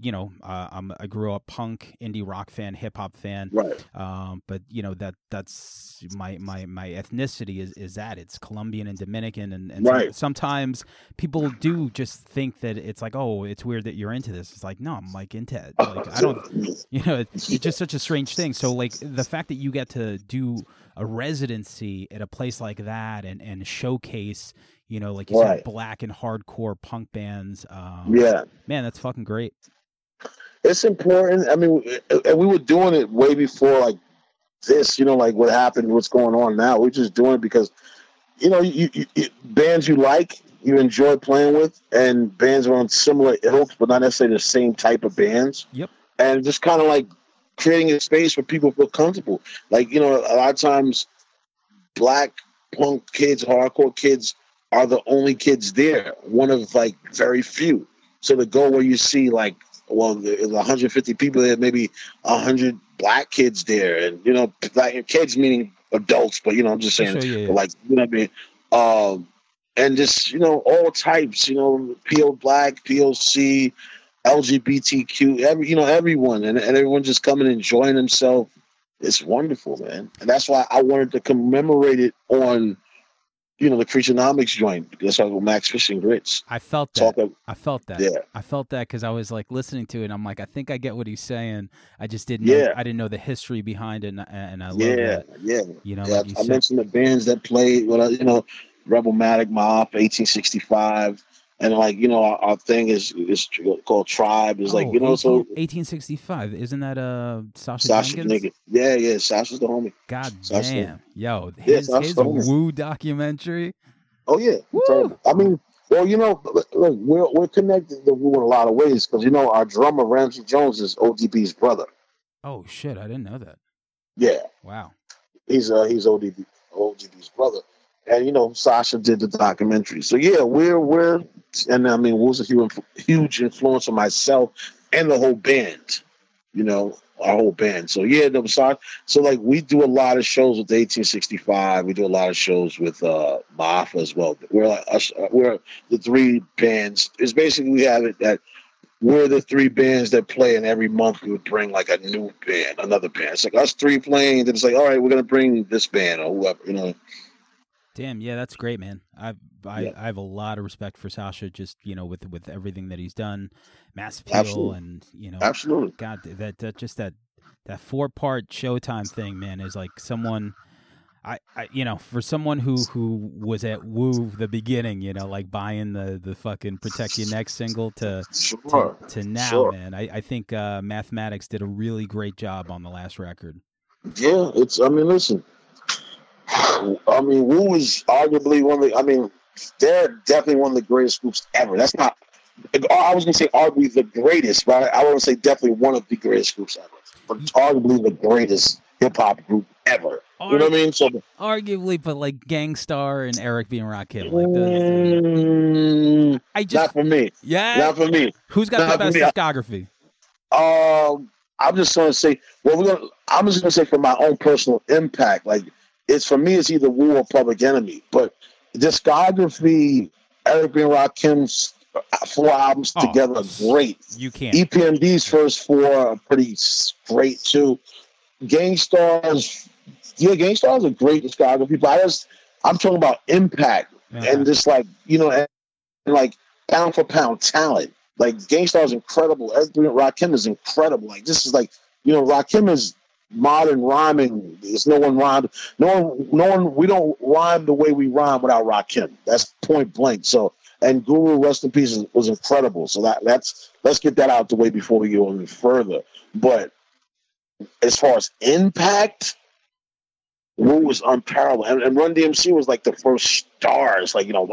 you know, uh, I'm I grew up punk, indie rock fan, hip hop fan. Right. Um, but you know that that's my my my ethnicity is is that it's Colombian and Dominican, and, and Right. sometimes people do just think that it's like, oh, it's weird that you're into this. It's like, no, I'm like into it. Like I don't, you know, it's, it's just such a strange thing. So like the fact that you get to do a residency at a place like that and and showcase, you know, like you Right. said, black and hardcore punk bands. Um, Yeah. man, that's fucking great. it's important. I mean, and we were doing it way before like this. You know, like what happened, what's going on now. We're just doing it because, you know, you, you, you bands you like, you enjoy playing with, and bands are on similar ilks, but not necessarily the same type of bands. Yep. And just kind of like creating a space where people feel comfortable. Like you know, a lot of times, black punk kids, hardcore kids are the only kids there. One of like very few. So to go where you see like, well, 150 people there, maybe 100 black kids there, and you know, black kids meaning adults, but you know, I'm just saying, Sure, yeah, yeah. like you know what I mean. Um, and just you know, all types. You know, PO Black, POC, LGBTQ, every you know, everyone, and, and everyone just coming and enjoying themselves. It's wonderful, man, and that's why I wanted to commemorate it on, you know, the Creaturenomics joint. That's why with Max Fish and Grits. I felt that. Of, I felt that. yeah, I felt that because I was like listening to it. and I'm like, I think I get what he's saying. I just didn't. Know, Yeah. I didn't know the history behind it, and, and I love yeah, that. yeah. You know, yeah, like you I said. mentioned the bands that played. Well, you know, Rebelmatic, Mob, 1865, and like you know, our, our thing is is called Tribe. Is like Oh, you know, so 1865. Isn't that uh Sacha, Sacha nigga, yeah, yeah, Sacha's the homie. God Sacha. damn, yo, Yeah, his, Sacha his Wu documentary. Oh yeah, Woo! I mean, well, you know, look, we're we're connected to Wu in a lot of ways because you know our drummer Ramsey Jones is ODB's brother. Oh shit, I didn't know that. Yeah, Wow. he's uh he's ODB ODB's brother, and you know Sacha did the documentary. So yeah, we're we're and I mean Wu's a huge huge influence on myself and the whole band. You know our whole band. So yeah, the Sacha. So like we do a lot of shows with 1865. We do a lot of shows with uh Maafa as well. We're like us. uh, We're the three bands. It's basically we have it that. We're the three bands that play, and every month we would bring like a new band, another band. It's like us three playing, and then it's like, all right, we're gonna bring this band or whoever, you know. Damn, yeah, that's great, man. I've I, Yeah. I have a lot of respect for Sacha, just you know, with with everything that he's done, Mass Appeal, Absolutely. and you know, Absolutely. God, that that just that that four part Showtime thing, man, is like someone. I, I, you know, for someone who who was at Wu the beginning, you know, like buying the the fucking Protect Your Neck single to Sure. to, to now, Sure. man. I, I think uh, Mathematics did a really great job on the last record. Yeah, it's. I mean, listen. I mean, Wu is arguably one of the. I mean, they're definitely one of the greatest groups ever. That's not. I was gonna say arguably the greatest, but I, want to say definitely one of the greatest groups ever. But it's arguably the greatest hip hop group ever. You know what I mean? So, Arguably, but like Gang Starr and Eric being Rock Rakim, like the, mm, I not just for me. yeah. Not for me. Who's got the not for best discography? Um, I'm just gonna say. Well, we're gonna. I'm just gonna say for my own personal impact. Like it's for me, it's either Wu or Public Enemy. But discography, Eric B. and Rakim's four albums Oh. together are great. You can't. EPMD's first four are pretty great too. Gang Starr's, yeah, Gang Starr's a great discography. But I just, I'm talking about impact Yeah. and just like you know, and, and like pound for pound talent. Like Gang Starr is incredible. Eric B. and Rakim is incredible. Like this is like you know, Rakim is modern rhyming. There's no one rhymed. No one, no one. We don't rhyme the way we rhyme without Rakim. That's point blank. So and Guru, rest in peace, was incredible. So that that's let's get that out the way before we go any further. But as far as impact, Wu was unparalleled, and, and Run DMC was like the first stars, like you know,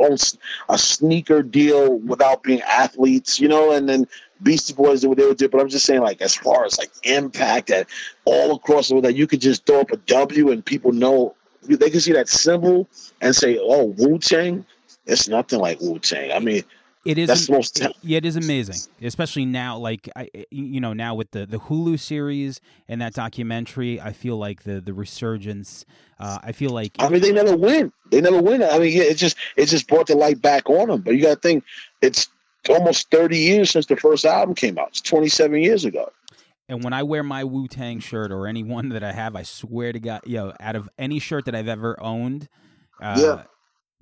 a sneaker deal without being athletes, you know, and then Beastie Boys did what they would do. But I'm just saying, like as far as like impact that all across the world, that you could just throw up a W and people know they can see that symbol and say, "Oh, Wu Tang." It's nothing like Wu Tang. I mean, It is. That's the most- it- yeah, it is amazing, especially now. Like I, you know, now with the the Hulu series and that documentary, I feel like the the resurgence. Uh, I feel like I mean, they never win. They never win. I mean, yeah, it just it just brought the light back on them. But you got to think, it's almost thirty years since the first album came out. It's twenty seven years ago. And when I wear my Wu Tang shirt or any one that I have, I swear to God, yo, out of any shirt that I've ever owned, uh, Yeah.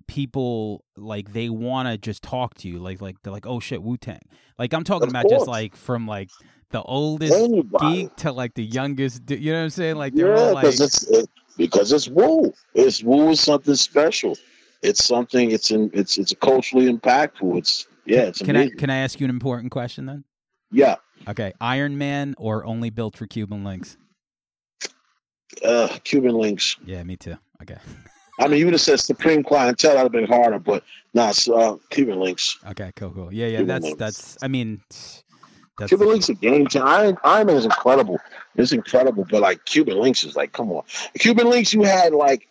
People like they want to just talk to you, like like they're like, oh shit, Wu Tang. Like I'm talking Of about just like from like the oldest Anybody. geek to like the youngest. You know what I'm saying? Like they're Yeah, all like, because it's it, because it's Wu. It's Wu is something special. It's something. It's in. It's it's culturally impactful. It's yeah. It's can I can I ask you an important question then? yeah. Okay, Iron Man or only built for Cuban Linx? Uh, Cuban Linx. Yeah, me too. Okay, I mean, you would have said Supreme Clientele. That'd have been harder, but nah, it's, uh, Cuban Linx. okay, cool, cool. Yeah, yeah. Cuban That's links. that's. I mean, That's Cuban Linx a game changer. Iron, Iron Man is incredible. It's incredible, but like Cuban Linx is like, come on. Cuban Linx, you had like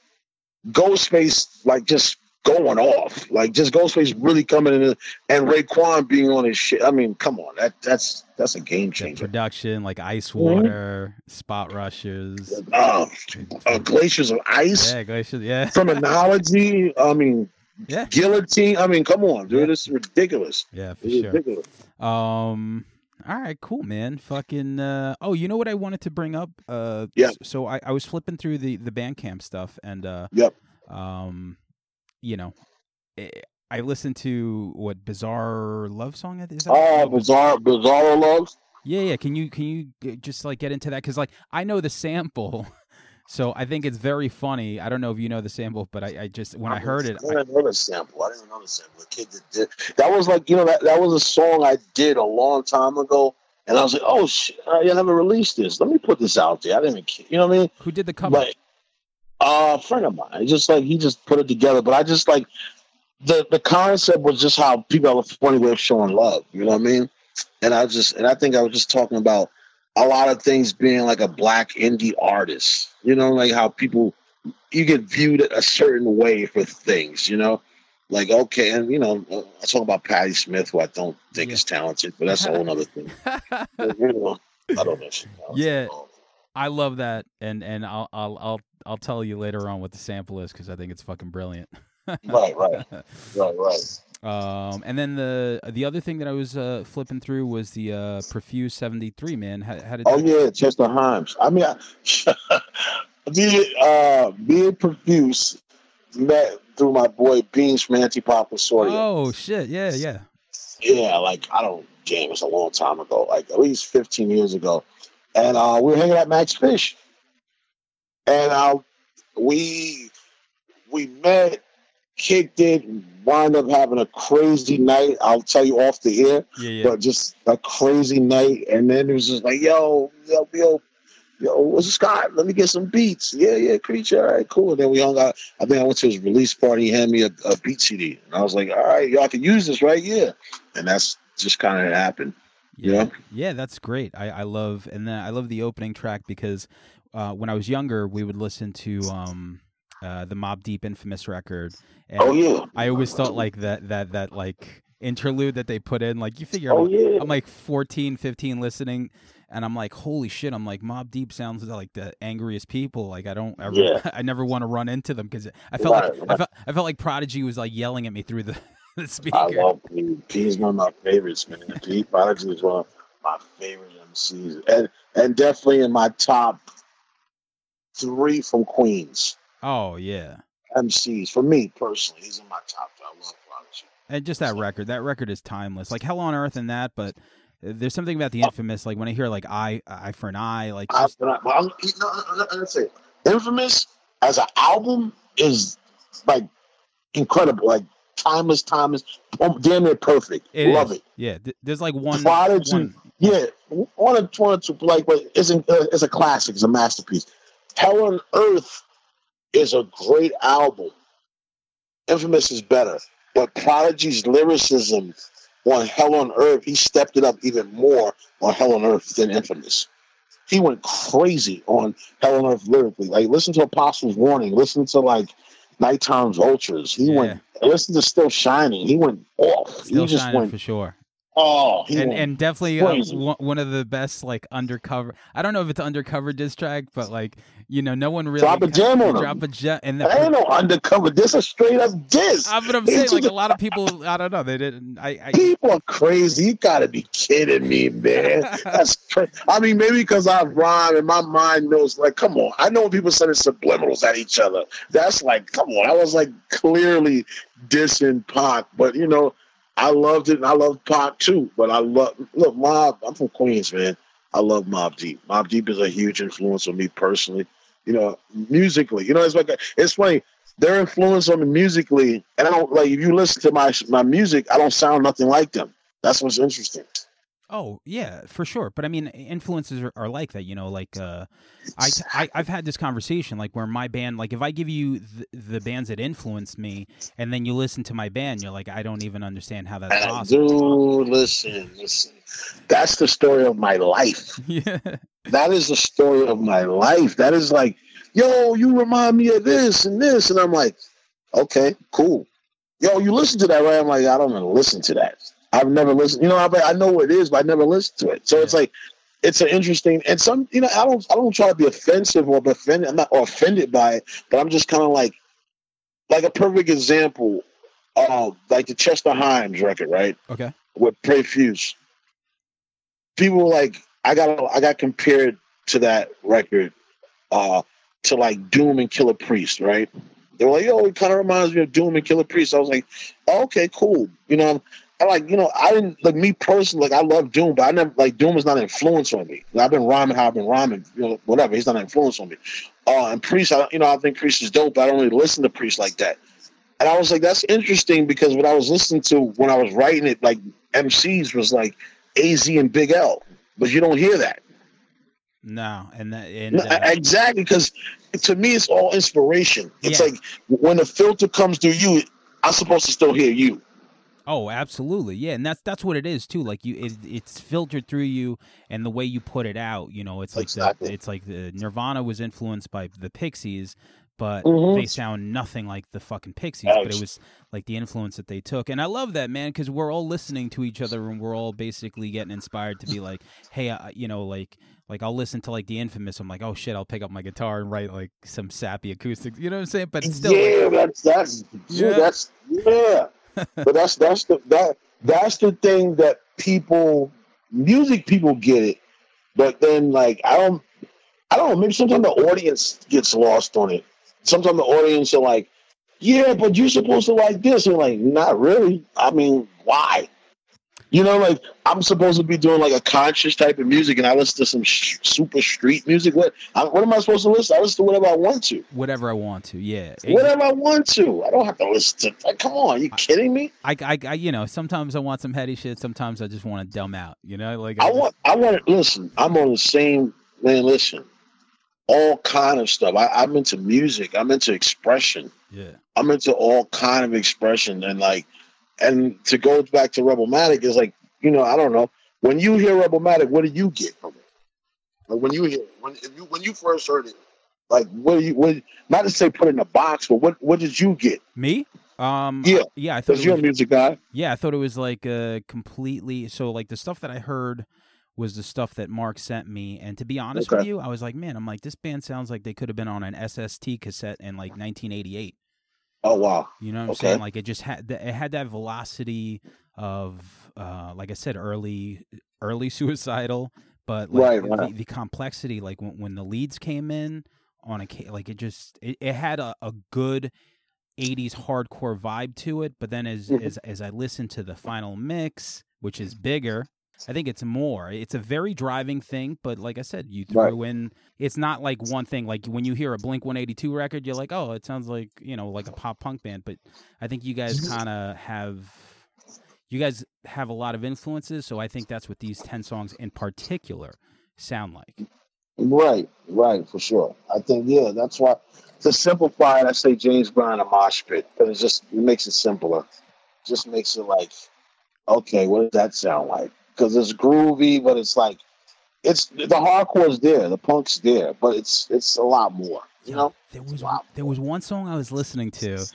Ghostface, like just going off, like just Ghostface really coming in, and Raekwon being on his shit. I mean, come on, that that's that's a game the changer. production, like ice Mm-hmm. water, spot rushes. Uh, uh, glaciers of ice, Yeah, glaciers. Yeah, terminology. I mean, yeah, guillotine. I mean, come on, dude, Yeah. this is ridiculous. yeah, for It's sure. ridiculous. Um. All right, cool, man. Fucking. Uh, oh, you know what I wanted to bring up? Uh, Yeah. So I, I was flipping through the the Bandcamp stuff, and uh, Yep. um, you know, eh, I listened to what bizarre love song is that? Oh, bizarre, bizarre love. Yeah, yeah. Can you can you just like get into that? Because like I know the sample, so I think it's very funny. I don't know if you know the sample, but I, I just when I heard it, I didn't know the sample. I didn't know the sample. The kid that did that was like you know that that was a song I did a long time ago, and I was like, oh shit, I never released this. Let me put this out there. I didn't, even you know what I mean? who did the cover? Like uh, a friend of mine, just like he just put it together. But I just like the the concept was just how people have a funny way of showing love. You know what I mean? And I just and I think I was just talking about a lot of things being like a black indie artist. You know, like how people you get viewed a certain way for things. You know. Like okay, and you know, I talk about Patti Smith, who I don't think Yeah. is talented, but that's a whole other thing. You know, I don't know. if she's talented. Yeah. I love that, and and I'll I'll I'll I'll tell you later on what the sample is because I think it's fucking brilliant. Right, right, right, right. Um, and then the the other thing that I was uh, flipping through was the uh, Prefuse seventy three man. How, how did Oh that- yeah, Chester Himes. I mean, I, the uh, being Prefuse met through my boy Beans from Anti Antipop Consortium. Oh shit! Yeah, yeah. Yeah, like I don't. Damn, it's a long time ago, like at least fifteen years ago, and uh, we were hanging at Max Fish, and uh, we we met, kicked it, wound up having a crazy night. I'll tell you off the air Yeah, yeah. but just a crazy night. And then it was just like, yo, yo, yo, yo, what's Scott? Let me get some beats. Yeah, yeah, creature. All right, cool. And then we hung out. I think I went to his release party. He handed me a, a beat CD. And I was like, all right, y'all can use this, right? Yeah. And that's just kind of happened. Yeah, Yeah. yeah, that's great. I, I love and then I love the opening track because uh, when I was younger, we would listen to um, uh, the Mobb Deep Infamous record, and Oh, yeah. I always thought like that that that like interlude that they put in, like you figure Oh, I'm, yeah. I'm like 14, 15 listening. And I'm like, holy shit! I'm like, Mobb Deep sounds like the angriest people. Like, I don't ever, Yeah. I never want to run into them because I felt Right, like I felt, I felt like Prodigy was like yelling at me through the, the I love P. P's one of my favorites, man. P. Prodigy is one of my favorite MCs. And, and definitely in my top three from Queens. oh yeah, MCs. For me personally, he's in my top. I love Prodigy. And just that record, that record is timeless. Like Hell on Earth and that, but uh, there's something about the infamous. Like when I hear like Eye, Eye for an Eye, like I, just, but I, but I'm, no, no, no, let's say, Infamous as an album is like incredible, like timeless, timeless, um, damn near perfect. it Love is. it. Yeah, there's like one. Prodigy, one yeah, one or one or two, like, but it's, an, uh, it's a classic, it's a masterpiece. Hell on Earth is a great album. Infamous is better, but Prodigy's lyricism on Hell on Earth, he stepped it up even more on Hell on Earth than Infamous. He went crazy on Hell on Earth lyrically. Like, listen to Apostles' Warning, listen to like Nighttime Vultures. He Yeah. went, listen to Still Shining. He went off. still he just shining went, for sure. oh, he and and definitely uh, one, of the best like undercover. I don't know if it's undercover diss track, but like you know, no one really Drop a gem on him. drop a gem, and That ain't no undercover. This is straight up diss. I, but I'm saying like a lot of people. I don't know. They didn't. I. I People are crazy. You gotta be kidding me, man. That's. I mean, maybe because I rhyme and my mind knows. Like, come on. I know when people sending subliminals at each other. That's like, come on. I was like clearly dissing Pac, but you know, I loved it and I love Pac too. But I love look, Mob. I'm from Queens, man. I love Mobb Deep. Mobb Deep is a huge influence on me personally. You know, musically. You know, it's like it's funny. Their influence on me musically, and I don't like if you listen to my my music, I don't sound nothing like them. That's what's interesting. Oh yeah, for sure. But I mean, influences are, are like that. You know, like uh, I, I I've had this conversation like where my band, like if I give you the, the bands that influenced me, and then you listen to my band, you're like, I don't even understand how that's Uh, possible. Dude, listen, listen. That's the story of my life. yeah, That is the story of my life. That is like, yo, you remind me of this and this. And I'm like, okay, cool. Yo, you listen to that, right? I'm like, I don't even listen to that. I've never listened. You know, I, I know what it is, but I never listened to it. So it's like, it's an interesting and some. You know, I don't. I don't try to be offensive or offended. I'm not or offended by it, but I'm just kind of like, like a perfect example. Uh, like the Chester Himes record, right? okay, with Prefuse. People were like I got I got compared to that record uh to like Doom and Killah Priest, right? They were like, yo, it kind of reminds me of Doom and Killah Priest. I was like, oh, okay, cool. You know, I like, you know, I didn't like me personally, like I love Doom, but I never like Doom is not an influence on me. Like, I've been rhyming how I've been rhyming, you know, whatever. He's not an influence on me. Uh and Priest, I you know, I think Priest is dope, but I don't really listen to Priest like that. And I was like, that's interesting because what I was listening to when I was writing it, like MCs was like AZ and Big L, but you don't hear that. no, and that and uh, exactly, because to me, it's all inspiration. It's Yeah. like when the filter comes through you, I'm supposed to still hear you. Oh, absolutely, yeah, and that's that's what it is too. Like you, it, it's filtered through you, and the way you put it out. You know, it's like Exactly. the, it's like the Nirvana was influenced by the Pixies, but Mhm. they sound nothing like the fucking Pixies. But it was like the influence that they took, and I love that man because we're all listening to each other, and we're all basically getting inspired to be like, hey, uh, you know, like. Like I'll listen to like the infamous. I'm like, oh shit! I'll pick up my guitar and write like some sappy acoustics. You know what I'm saying? But still, like, yeah, that's that's Yeah. yeah. that's yeah. But that's that's the that that's the thing that people music people get it, but then like I don't I don't know, maybe sometimes the audience gets lost on it. Sometimes the audience are like, Yeah, but you're supposed to like this. And like, not really. I mean, why? You know, like I'm supposed to be doing like a conscious type of music, and I listen to some sh- super street music. What? I, what am I supposed to listen? I listen to whatever I want to. whatever I want to. Yeah, Ex- Whatever I want to. I don't have to listen to. Like, come on, you kidding me? I, I, I, you know, sometimes I want some heady shit. Sometimes I just want to dumb out. You know, like I just- want. I want to listen. I'm on the same man. Listen, all kind of stuff. I, I'm into music. I'm into expression. Yeah, I'm into all kind of expression and like, and to go back to Rebelmatic is like, you know, I don't know. When you hear Rebelmatic, what do you get from it? Like when you hear when if you when you first heard it, like what do you what? Not to say put it in a box, but what what did you get? me. Um, Yeah, yeah. I thought you're a was, music guy. yeah, I thought it was like a completely. So like the stuff that I heard was the stuff that Mark sent me, and to be honest with you, I was like, man, I'm like, this band sounds like they could have been on an SST cassette in like 1988. Oh wow. You know what I'm Okay. saying? Like it just had it had that velocity of uh like I said early early suicidal, but like Right, right. The, the complexity like when, when the leads came in on a like it just it, it had a, a good 80s hardcore vibe to it, but then as Mhm. as as I listened to the final mix, which is bigger, I think it's more. It's a very driving thing, but like I said, you Right. threw in. It's not like one thing. Like when you hear a Blink One Eighty Two record, you're like, oh, it sounds like you know, like a pop punk band. But I think you guys mm-hmm. kind of have. You guys have a lot of influences, so I think that's what these ten songs in particular sound like. Right, right, for sure. I think yeah, that's why to simplify it, I say James Brown and Mosh Pit, but it just it makes it simpler. Just makes it like, okay, what does that sound like? Because it's groovy, but it's like it's the hardcore's there, the punk's there, but it's it's a lot more. You know? there was there was one song I was listening to,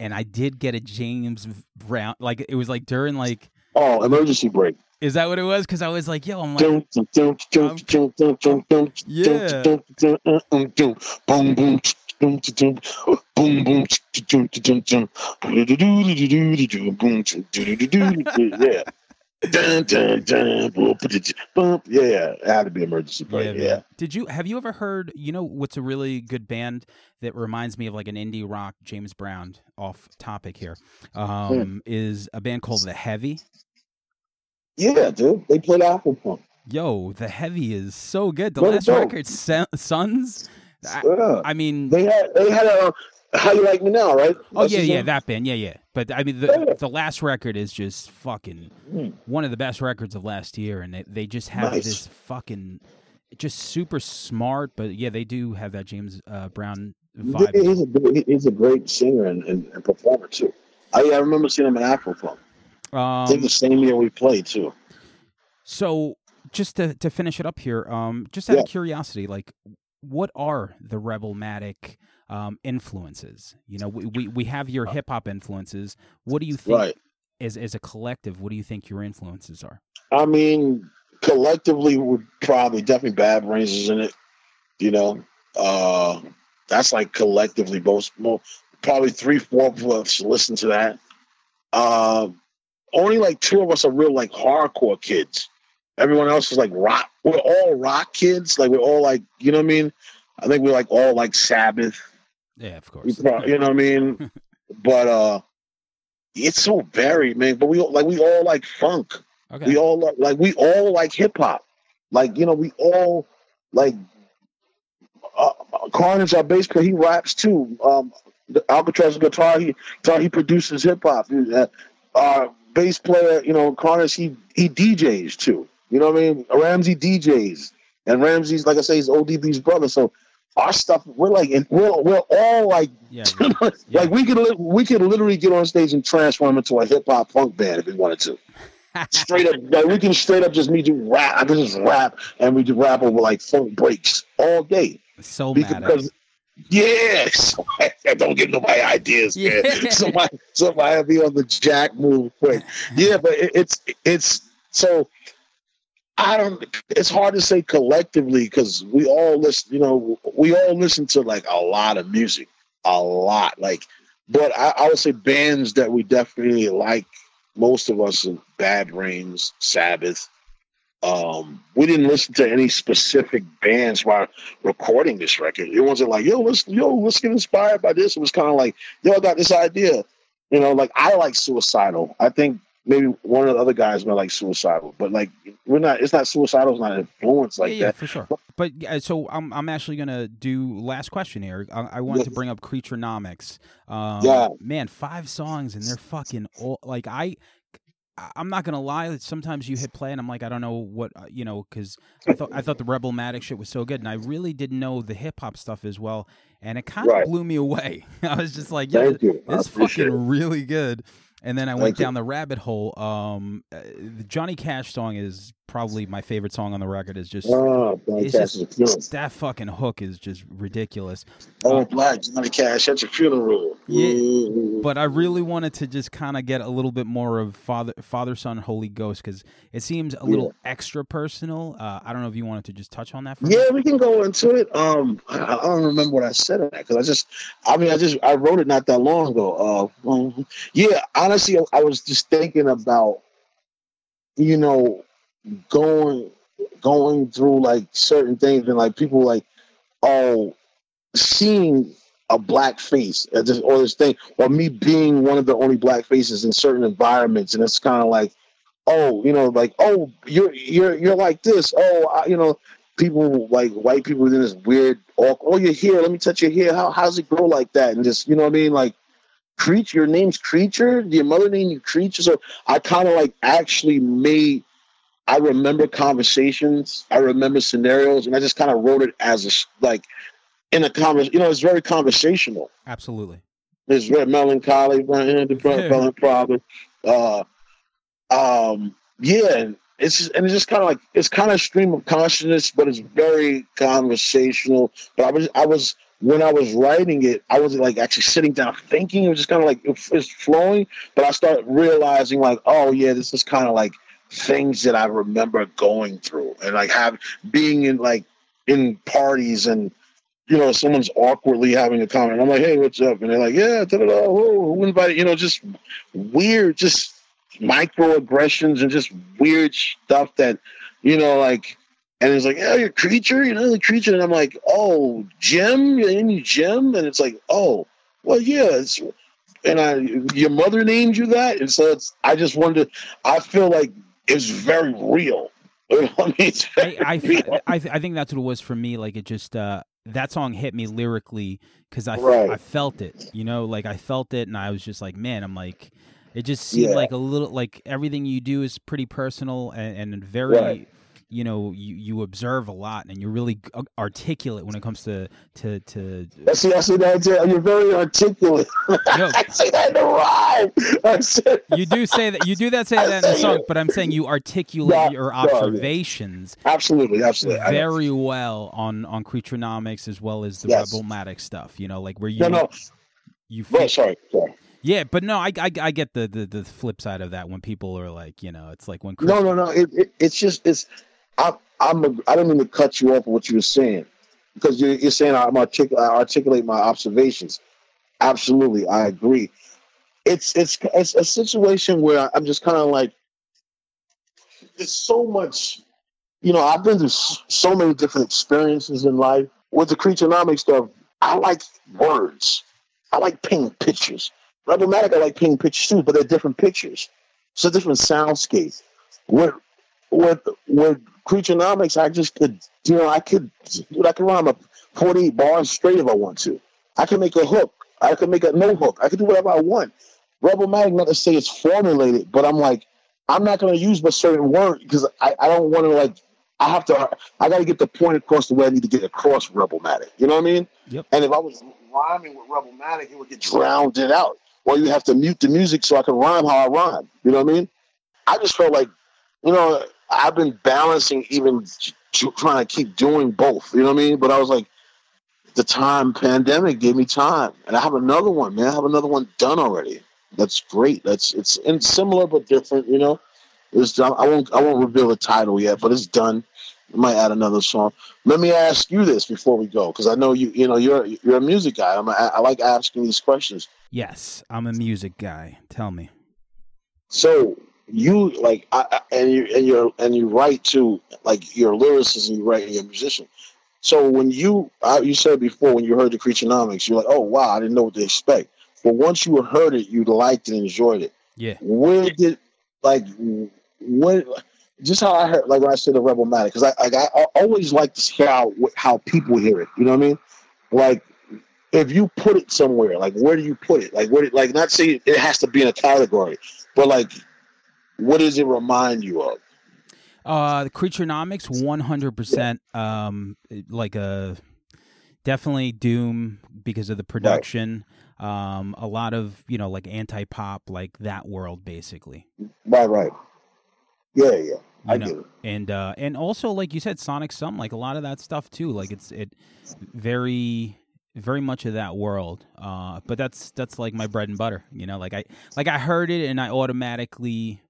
and I did get a James Brown like it was like during like Oh, emergency break. is that what it was? Because I was like, yo, I'm like, boom, boom, boom, boom, boom, yeah. Dun, dun, dun, bump. Yeah, it had to be emergency break. man. Yeah. Did you have you ever heard? You know what's a really good band that reminds me of like an indie rock James Brown. Off topic here, um, is a band called The Heavy. Yeah, dude. They played Afropunk. Yo, The Heavy is so good. The What last record, Sons. I, Yeah. I mean, They had they had a How you like me now, right? Oh That's yeah, yeah, that band, yeah, yeah. But I mean, the Yeah. the last record is just fucking Mm. one of the best records of last year, and they they just have Nice. this fucking just super smart. But yeah, they do have that James uh, Brown vibe. He's a he's a great singer and, and, and performer too. I, I remember seeing him in Afropunk. I think Um, the same year we played too. so just to to finish it up here, um, just out Yeah. of curiosity, like what are the Rebelmatic um, influences? You know, we, we we have your hip hop influences. What do you think Right. as as a collective? What do you think your influences are? I mean, collectively, would probably definitely Bad Brains is in it. You know, uh, that's like collectively both. More, probably three, four of us listen to that. Uh, only like two of us are real like hardcore kids. Everyone else is like rock. We're all rock kids. Like we're all like, you know what I mean? I think we're like all like Sabbath. Yeah, of course. you know what I mean? but uh, it's so varied, man. But we all- like we all like funk. Okay. We all like, like we all like hip hop. Like you know, we all like uh, Carnage, our bass player, he raps too. Um, the Alcatraz guitar, he guitar, he produces hip hop. Uh, our bass player, you know, Carnage, he he DJs too. You know what I mean? Ramsey DJs, and Ramsey's like I say, he's ODB's brother. So our stuff, we're like, and we're we're all like yeah. like we could li- we could literally get on stage and transform into a hip hop funk band if we wanted to. Straight up, like we can straight up just me do rap. I can just rap and we do rap over like funk breaks all day so because, mad. At it. yeah. So, don't give nobody ideas, man. Yeah. Somebody somebody be on the jack move quick. Yeah, but it, it's it's so. I don't. It's hard to say collectively because we all listen. You know, we all listen to like a lot of music, a lot. Like, but I, I would say bands that we definitely like. Most of us, Bad Brains, Sabbath. Um, we didn't listen to any specific bands while recording this record. It wasn't like, yo, let's yo, let's get inspired by this. It was kind of like, yo, I got this idea. You know, like I like suicidal. I think maybe one of the other guys might like suicidal, but like we're not. It's not suicidal. It's not influenced like yeah, yeah, that. for sure. But uh, so I'm I'm actually gonna do last question here. I, I wanted to bring up Creaturenomics. Um, Yeah. man, five songs and they're fucking all, like I. I'm not gonna lie. Sometimes you hit play and I'm like, I don't know what uh, you know, because I thought I thought the Rebelmatic shit was so good, and I really didn't know the hip hop stuff as well, and it kind of Right. blew me away. I was just like, yeah, Thank you. I this fucking it. really good. And then I went you. down the rabbit hole. Um, uh, the Johnny Cash song is probably my favorite song on the record. Is just Oh, It's just- that fucking hook is just ridiculous. Oh, black Johnny Cash. That's a funeral. Yeah. But I really wanted to just kind of get a little bit more of Father, Father, Son, Holy Ghost because it seems a little extra personal. Uh, I don't know if you wanted to just touch on that. For Yeah, minute? we can go into it. Um, I, I don't remember what I said on that because I just, I mean, I just, I wrote it not that long ago. Uh, um, yeah, honestly, I was just thinking about, you know, going, going through like certain things and like people like, oh, seeing a black face or this, or this thing, or me being one of the only black faces in certain environments, and it's kind of like, oh, you know, like, oh, you're you're you're like this. Oh, I, you know, people like white people in this weird. Oh, oh, you're here. Let me touch your hair. How how's it grow like that? And just you know what I mean, like. Creature, your name's Creature. Your mother named you Creature. So I kind of like actually made. I remember conversations. I remember scenarios, and I just kind of wrote it as a like in a conversation. You know, it's very conversational. absolutely. It's very melancholy, problem. Uh, um, yeah, and it's just, and it's just kind of like it's kind of stream of consciousness, but it's very conversational. But I was I was when I was writing it, I wasn't like actually sitting down thinking. It was just kind of like it, it's flowing. But I started realizing like, oh yeah, this is kind of like things that I remember going through and like have being in like in parties and you know, someone's awkwardly having a comment. I'm like, hey, what's up? And they're like, yeah, da da da. Who who invited? You know, just weird, just microaggressions and just weird stuff that, you know, like. And it's like, yeah, you're a creature, you know, the creature. And I'm like, oh, Jim, you're in you, Jim. And it's like, oh, well, yeah. It's, and I, your mother named you that, and so it's. I just wanted. To, I feel like it's very real. I mean, very I I, real. I I think that's what it was for me. Like it just uh that song hit me lyrically because I, Right. I felt it, you know, like I felt it and I was just like, man, I'm like, it just seemed Yeah. like a little, like everything you do is pretty personal and, and very, Right. You know, you, you observe a lot and you're really uh, articulate when it comes to, to, to, I see, I see that. too. You're very articulate. No. I say that in the rhyme. I said, you do say that, you do that, say that in the song, but I'm saying you articulate Yeah, your yeah. observations absolutely, absolutely. Very well on, on Creaturenomics as well as the Yes. Rebelmatic stuff, you know, like where you, No, no. you No, feel, sorry, sorry. Yeah, but no, I, I I get the, the the flip side of that when people are like, you know, it's like when Chris, No, no, no. It, it, it's just it's. I, I'm. A, I don't mean to cut you off of what you were saying because you're, you're saying I'm artic- I articulate my observations. Absolutely, I agree. It's it's it's a situation where I'm just kind of like, there's so much. You know, I've been through so many different experiences in life. With the creaturenomic stuff, I like words. I like painting pictures. Rebelmatic, I like painting pictures too, but they're different pictures. It's a different soundscape. With with with creaturenomics, I just could, you know, I could, dude, I could rhyme a 48 bars straight if I want to. I can make a hook. I can make a no hook. I can do whatever I want. Rebelmatic, not to say it's formulated, but I'm like, I'm not going to use a certain word because I, I don't want to like. I have to. I got to get the point across the way I need to get across Rebelmatic. You know what I mean? Yep. And if I was rhyming with Rebelmatic, it would get drowned it out. Or you have to mute the music so I can rhyme how I rhyme. You know what I mean? I just felt like, you know, I've been balancing even trying to keep doing both. You know what I mean? But I was like, the time pandemic gave me time, and I have another one, man. I have another one done already. That's great. That's it's and similar but different. You know, it's done. I won't I won't reveal the title yet, but it's done. I might add another song. Let me ask you this before we go, because I know you. You know, you're you're a music guy. I'm, I, I like asking these questions. yes, I'm a music guy. Tell me. So you like, I, I- and you and you're and you write to like you're lyricist and you write and you're musician. So when you uh, you said before when you heard the Creaturenomics, you're like, oh wow, I didn't know what to expect. But once you heard it, you liked and enjoyed it. Yeah. Where did like when just how I heard like when I said the Rebelmatic because I, I I always like to see how how people hear it. You know what I mean? Like if you put it somewhere, like where do you put it? Like where do- like not say it has to be in a category, but like what does it remind you of? Uh, the Creaturenomics, 100%. Um, like a definitely Doom because of the production. Um, a lot of you know like anti pop, like that world basically. Right, right. Yeah, yeah. I You know, get it. and uh and also like you said sonic sum like a lot of that stuff too like it's it very very much of that world uh but that's that's like my bread and butter you know like i like i heard it and i automatically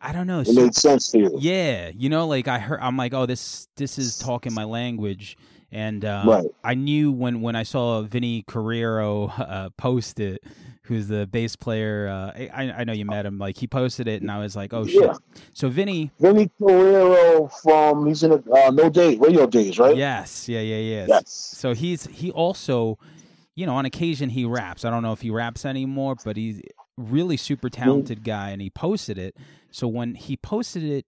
i don't know It so- made sense to you. yeah you know like i heard i'm like oh this this is talking my language and uh Right. i knew when when i saw vinny carrero uh post it who's the bass player uh i i know you met him like he posted it and i was like oh shit Yeah. so vinny Vinny Carrero from he's in a uh, No Days, Radio Days, right? Yes, yeah, yeah, yeah. Yes. So he's he also, you know, on occasion he raps. I don't know if he raps anymore, but he's really super talented guy, and he posted it. So when he posted it,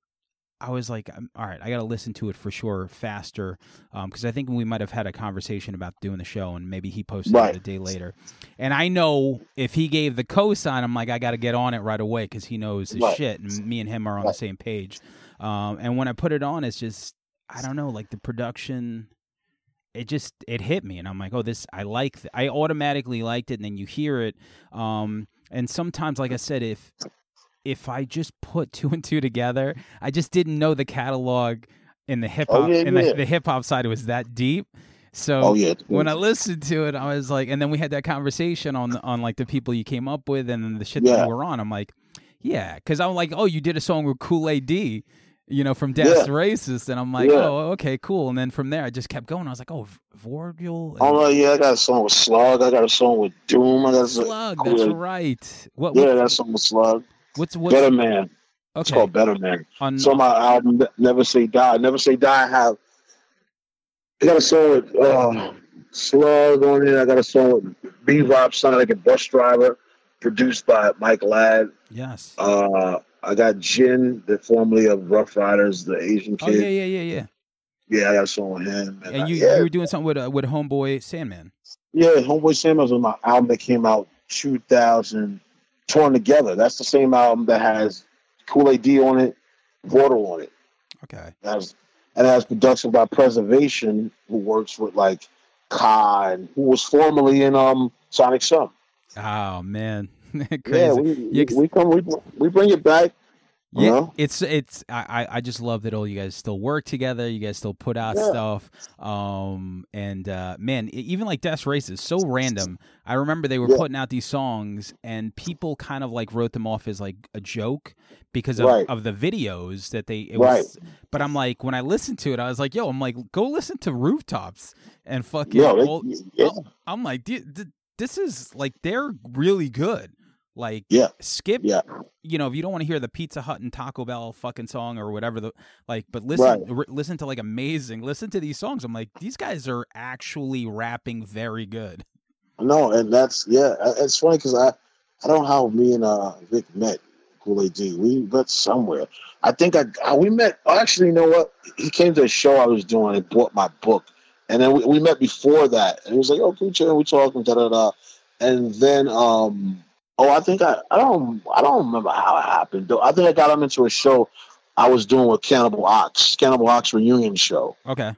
I was like, um, all right, I got to listen to it for sure faster, because I think we might have had a conversation about doing the show, and maybe he posted Right. it a day later. And I know if he gave the cosign, I'm like, I got to get on it right away because he knows his Right. shit, and me and him are on Right. the same page. Um, and when I put it on, it's just I don't know, like the production. It just it hit me, and I'm like, oh, this I like. Th- I automatically liked it, and then you hear it. Um, and sometimes, like I said, if if I just put two and two together, I just didn't know the catalog in the hip oh, hop Oh, yeah, in yeah. the, the hip hop side was that deep. So Oh yeah. when I listened to it, I was like, and then we had that conversation on on like the people you came up with and then the shit that Yeah. you were on. I'm like, yeah, because I'm like, oh, you did a song with Kool A.D., you know, from Das Yeah. Racist, and I'm like, oh, okay, cool. And then from there, I just kept going. I was like, oh, V- Vordul, and Oh yeah, I got a song with Slug. I got a song with Doom. I got a Slug. That's right. What? Yeah, what that song with Slug. What's what's Better Man. It's called Better Man. On, on my album Never Say Die. Never Say Die. I have. I got a song with uh, Slug on it. I got a song with Bebop Sonic and Bus Driver, produced by Mike Ladd. yes. Uh, I got Jin, the formerly of Ruff Ryders, the Asian kid. oh yeah, yeah, yeah, yeah. Yeah, I got a song with him. And I- you yeah, you were doing something with uh, with Homeboy Sandman. yeah, Homeboy Sam was on my album that came out 2000, Torn Together. That's the same album that has Kool A.D. on it, Vordul on it. Okay. It has, and it has production by Preservation, who works with like Ka and who was formerly in um Sonic Sum. Oh man, Yeah, crazy. we, we come we, we bring it back. Yeah, know? it's it's I, I just love that all you guys still work together. You guys still put out Yeah. stuff. Um and uh man, even like Das Racist so random. I remember they were Yeah. putting out these songs and people kind of like wrote them off as like a joke because of, Right. of the videos that they it Right. was but I'm like when I listened to it I was like, yo, I'm like go listen to Rooftops and fucking Yo, they- all- yeah. I'm like "Dude, this is like they're really good. Like Yeah. skip Yeah. you know, if you don't want to hear the Pizza Hut and Taco Bell fucking song or whatever the like, but listen, Right. r- listen to like amazing. Listen to these songs. I'm like, these guys are actually rapping very good. No, and that's yeah. It's funny because I I don't know how me and uh Vic met Kool Aid D. We met somewhere. I think I, I we met. Actually, you know what? He came to a show I was doing and bought my book, and then we, we met before that. And he was like, "Oh, cool, chill." We talking, da da da. And then um oh, I think I I don't I don't remember how it happened. Though I think I got him into a show I was doing with Cannibal Ox, Cannibal Ox reunion show. Okay.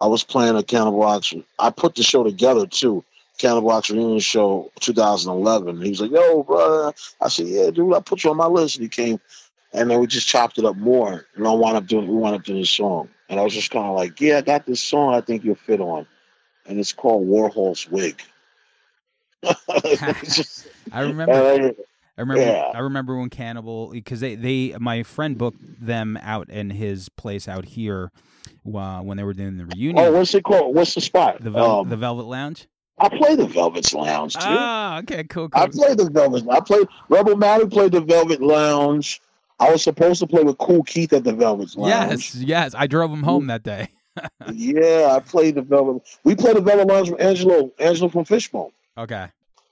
I was playing a Cannibal Ox. I put the show together too. Cannibal Ox reunion show 2011. He was like, "Yo, brother." I said, "Yeah, dude. I put you on my list." And he came, and then we just chopped it up more. And I wound up doing. We wound up doing a song, and I was just kind of like, "Yeah, I got this song. I think you'll fit on," and it's called Warhol's Wig. Just- I remember. I remember. yeah. I remember when Cannibal because they they my friend booked them out in his place out here uh, when they were doing the reunion. oh, what's it called? What's the spot? the Vel- Um, the Velvet Lounge. I play the Velvet's Lounge too. Ah, okay, cool, I cool. played the Velvet. I played Rebelmatic played the Velvet Lounge. I was supposed to play with Kool Keith at the Velvet Lounge. Yes, yes. I drove him home that day. Yeah, I played the Velvet. We played the Velvet Lounge with Angelo. Angelo from Fishbone. Okay.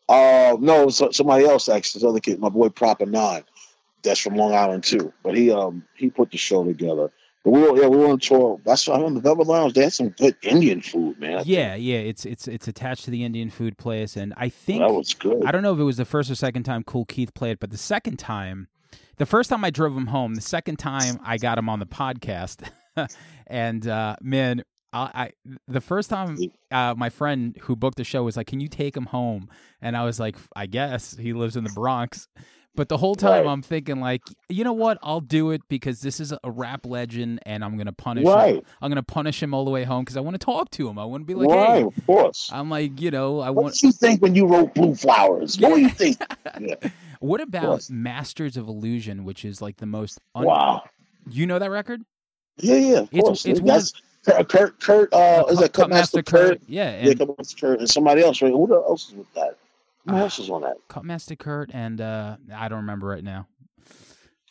Uh, no, so, somebody else actually. This other kid, my boy Proper Nine. That's from Long Island too. But he um he put the show together. But we were yeah we were on tour. That's why I on the Velvet Lounge. They had some good Indian food, man. Yeah, yeah. It's it's it's attached to the Indian food place, and I think that was good. I don't know if it was the first or second time Kool Keith played, but the second time, the first time I drove him home, the second time I got him on the podcast, and uh, man, I, I the first time uh, my friend who booked the show was like, "Can you take him home?" And I was like, "I guess he lives in the Bronx." But the whole time Right. I'm thinking like, you know what? I'll do it because this is a rap legend, and I'm gonna punish him. Right, I'm gonna punish him all the way home because I want to talk to him. I want to be like, right, hey, of course. I'm like, you know, I What want. did you think when you wrote Blue Flowers? What were you think? Yeah. What about. Masters of Illusion, which is like the most? Un- Wow. You know that record? Yeah, yeah, of It's- course. it's That's Kurt. Kurt, Kurt uh, is it Kutmasta Kurt? Yeah, Yeah, and Kutmasta Kurt, and somebody else. Right? Who else is with that? Who Ah. else is on that? Kutmasta Kurt, and uh, I don't remember right now.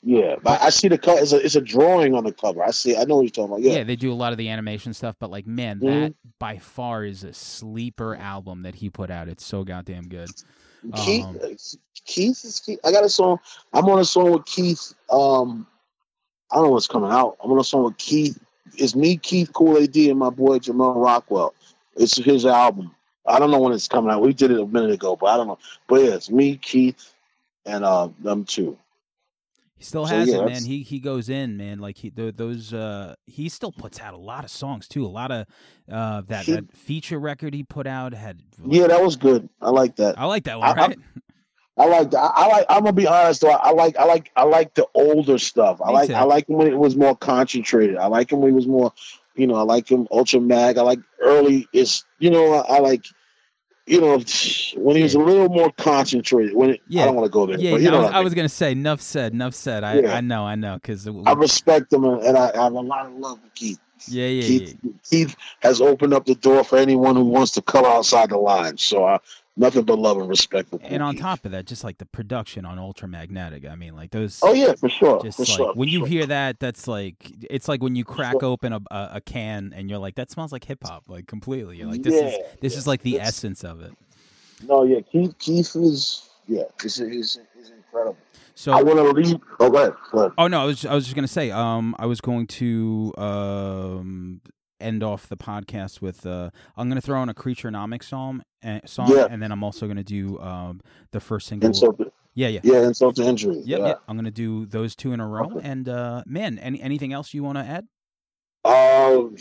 Yeah, but I see the cut. It's a, it's a drawing on the cover. I see. I know what you're talking about. Yeah. Yeah, they do a lot of the animation stuff, but like, man, Mhm. that by far is a sleeper album that he put out. It's so goddamn good. Keith. Um, Keith is. Keith. I got a song. I'm on a song with Keith. Um, I don't know what's coming out. I'm on a song with Keith. It's me, Keith, Kool A.D., and my boy Jamel Rockwell. It's his album. I don't know when it's coming out. We did it a minute ago, but I don't know. But yeah, it's me, Keith, and uh, them two. He still So, has yeah, it, man. that's- He he goes in, man. Like he th- those. Uh, he still puts out a lot of songs too. A lot of uh, that, He- that feature record he put out had. Yeah, that was good. I like that. I like that one. I- Right? I like. I, I like. I'm gonna be honest though. I like. I like. I like the older stuff. I Me like. too. I like him when it was more concentrated. I like him when he was more. You know. I like him ultra mag. I like early. Is you know. I, I like. You know when he was a little more concentrated. When it, Yeah. I don't want to go there. Yeah, but you no, know. I was, I was gonna say, enough said, enough said. I, Yeah. I know, I know, because I respect him and, I, I have a lot of love for Keith. yeah, yeah, yeah. Keith, Keith has opened up the door for anyone who wants to color outside the lines. So I, nothing but love and respect And on top of that, just like the production on Ultramagnetic, I mean, like those. Oh yeah, for sure. Just for like sure. when you sure. hear that, that's like it's like when you crack sure. open a, a, can and you're like, that smells like hip hop, like completely. You're like, this is this yeah. is like the It's- essence of it. No, yeah, Keith, Keith is yeah, he's, he's, he's incredible. So I want to leave. Oh, go ahead. Go ahead. Oh no, I was I was just gonna say, um, I was going to um end off the podcast with uh, I'm gonna throw in a Creaturenomics song, uh, song, Yeah. and then I'm also gonna do um, the first single. Insult to, yeah, yeah. yeah, insult to injury. Yep, yeah. yep. I'm gonna do those two in a row. Okay. And uh, man, any anything else you want to add? Um,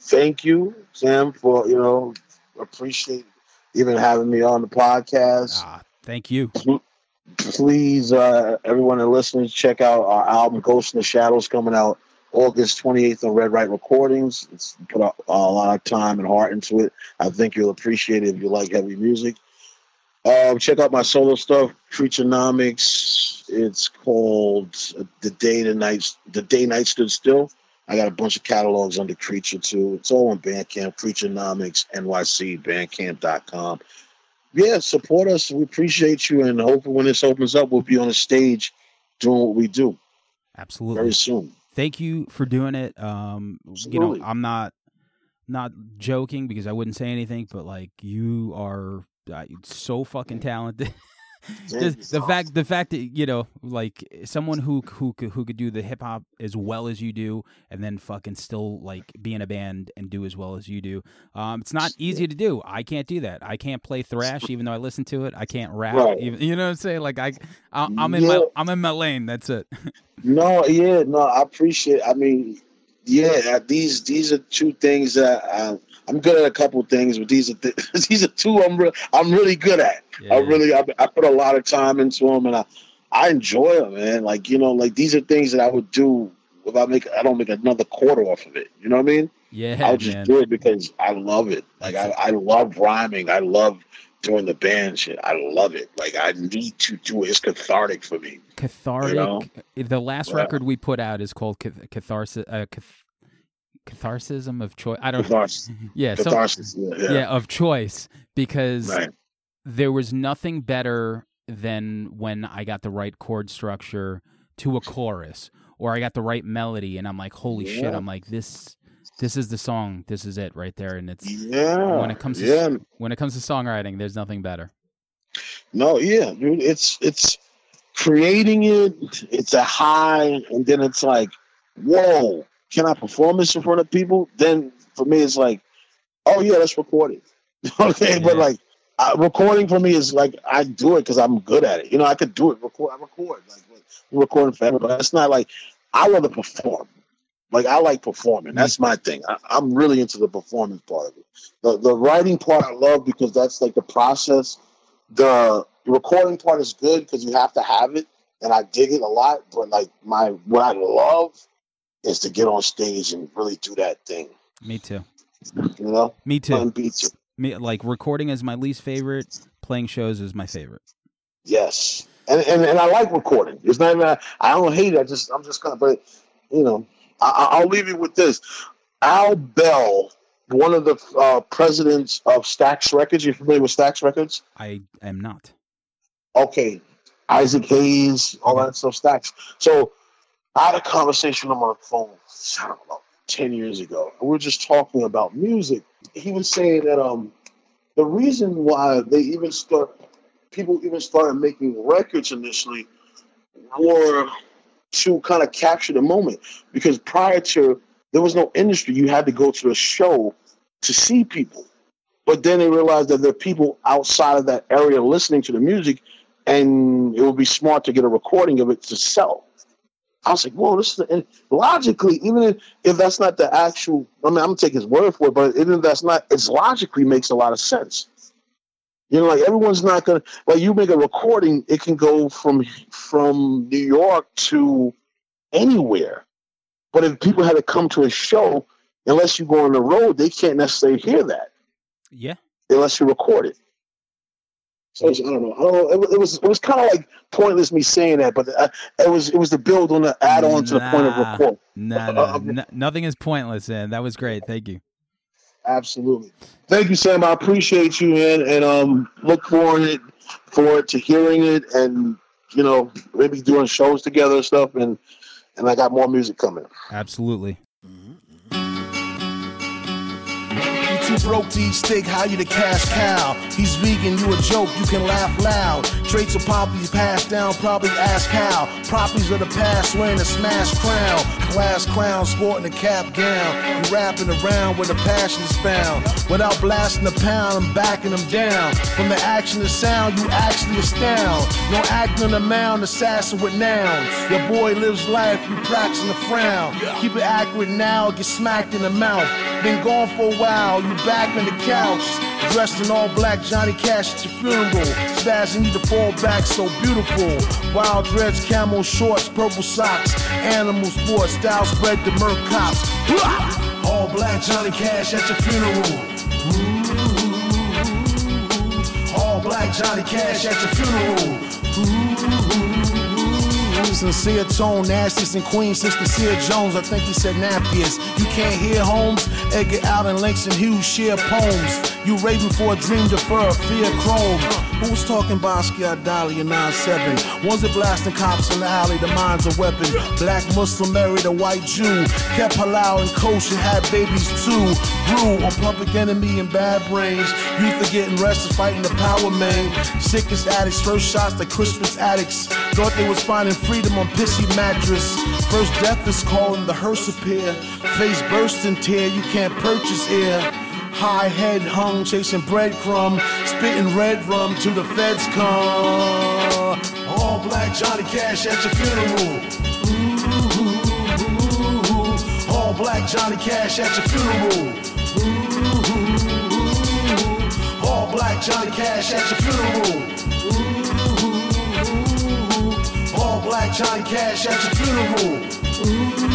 thank you, Sam, for you know appreciate even having me on the podcast. Ah, thank you. Please, uh, everyone that listens, check out our album "Ghost in the Shadows" coming out August 28th on Red Right Recordings. It's put a, a lot of time and heart into it. I think you'll appreciate it if you like heavy music. Um, check out my solo stuff, Creaturenomics. It's called uh, "The Day the Night The Day Night Stood Still." I got a bunch of catalogs under Creature too. It's all on Bandcamp, Creaturenomics, NYC, Bandcamp.com. Yeah, support us. We appreciate you, and hopefully when this opens up, we'll be on the stage doing what we do Absolutely. very soon. Thank you for doing it. Um, you know, I'm not not joking because I wouldn't say anything, but like you are uh, so fucking talented. The fact, the fact that you know, like someone who who could who could do the hip hop as well as you do, and then fucking still like be in a band and do as well as you do. Um, it's not easy to do. I can't do that. I can't play thrash, even though I listen to it. I can't rap. Right. Even, you know what I'm saying? Like I, I I'm in my I'm in my lane. That's it. No, yeah, no, I appreciate. I mean, yeah, these these are two things that uh, I'm good at. A couple things, but these are th- these are two I'm re- I'm really good at. Yeah. I really I, I put a lot of time into them, and I I enjoy them, man. Like you know, like these are things that I would do if I make I don't make another quarter off of it. You know what I mean? yeah, I'll just man. do it because I love it. Like I, I love rhyming. I love doing the band shit. I love it. Like I need to do it. It's cathartic for me. cathartic. know? The last Yeah. record we put out is called Catharsis. Uh, cath- catharsism of choice. I don't. Catharsis. Yeah, so, Catharsis. Yeah. yeah. yeah. of choice because Right. there was nothing better than when I got the right chord structure to a chorus, or I got the right melody, and I'm like, holy shit! I'm like this. This is the song. This is it right there, and it's Yeah. when it comes to yeah. when it comes to songwriting. There's nothing better. No, yeah, dude. It's it's creating it. It's a high, and then it's like, whoa, can I perform this in front of people? Then for me, it's like, oh yeah, let's record it. okay, but like. Uh, recording for me is like I do it because I'm good at it. You know, I could do it. Record, I record. Like, like recording for everybody. It's not like I want to perform. Like I like performing. That's my thing. I, I'm really into the performance part of it. The the writing part I love because that's like the process. The recording part is good because you have to have it, and I dig it a lot. But like my what I love is to get on stage and really do that thing. Me too. You know, Me too. Me like recording is my least favorite. Playing shows is my favorite. Yes, and, and and I like recording. It's not even I don't hate it. I just I'm just gonna, but you know, I, I- I'll leave you with this. Al Bell, one of the uh, presidents of Stax Records. You familiar with Stax Records? I am not. Okay, Isaac Hayes, all that stuff. Stax. So I had a conversation on my phone. I don't know, ten years ago. We were just talking about music. He was saying that um the reason why they even start people even started making records initially were to kind of capture the moment. Because prior to there was no industry. You had to go to a show to see people. But then they realized that there are people outside of that area listening to the music and it would be smart to get a recording of it to sell. I was like whoa this is logically even if, if that's not the actual i mean i'm gonna take his word for it but even if that's not it's logically makes a lot of sense you know, like everyone's not gonna like you make a recording, it can go from from New York to anywhere. But if people had to come to a show, unless you go on the road, they can't necessarily hear that Yeah. unless you record it. So it's- I don't know. I don't know. It, was- it was it was kind of like pointless me saying that, but uh, it was it was the build on the add on to the point of report. Nah. record. No, no, no, nothing is pointless, and that was great. Thank you. Absolutely. Thank you, Sam. I appreciate you, man, and um, look forward forward to hearing it, and you know, maybe doing shows together and stuff, and and I got more music coming. Absolutely. Broke to eat steak, how you the cash cow? He's vegan, you a joke, you can laugh loud. Traits of Poppy passed down, probably ask how. Properties of the past wearing a smash crown. Class crown, sporting a cap gown. You rapping around where the passion is found. Without blasting the pound, I'm backing them down. From the action to sound, you actually astound. No acting on the mound, assassin with nouns. Your boy lives life, you practicing the frown. Keep it accurate now, get smacked in the mouth. Been gone for a while, you back on the couch. Dressed in all black, Johnny Cash at your funeral. Spazzing need to fall back, so beautiful. Wild dreads, camo shorts, purple socks. Animal sports, style spread to Merc cops. All black Johnny Cash at your funeral. All black Johnny Cash at your funeral. Ooh. Sincere tone, nastiest in Queens since Sincere Jones. I think he said nappiest. You can't hear Holmes, Edgar Allan, and Langston Hughes share poems. You raving for a dream, defer, fear chrome. Who was talking Basquiat, Dali, and 9-7? One's it blasting cops in the alley, the mind's a weapon. Black Muslim married a white Jew. Kept halal and kosher, had babies too. Grew on public enemy and bad brains. Youth are getting rested, fighting the power man. Sickest addicts, first shots to Christmas addicts. Thought they was finding freedom on pissy mattress. First death is calling, the hearse appear. Face bursting tear, you can't purchase air. High head hung, chasing breadcrumb, spitting red rum till the feds come. All black Johnny Cash at your funeral. Ooh, all black Johnny Cash at your funeral. Ooh, all black Johnny Cash at your funeral. Ooh, all black Johnny Cash at your funeral.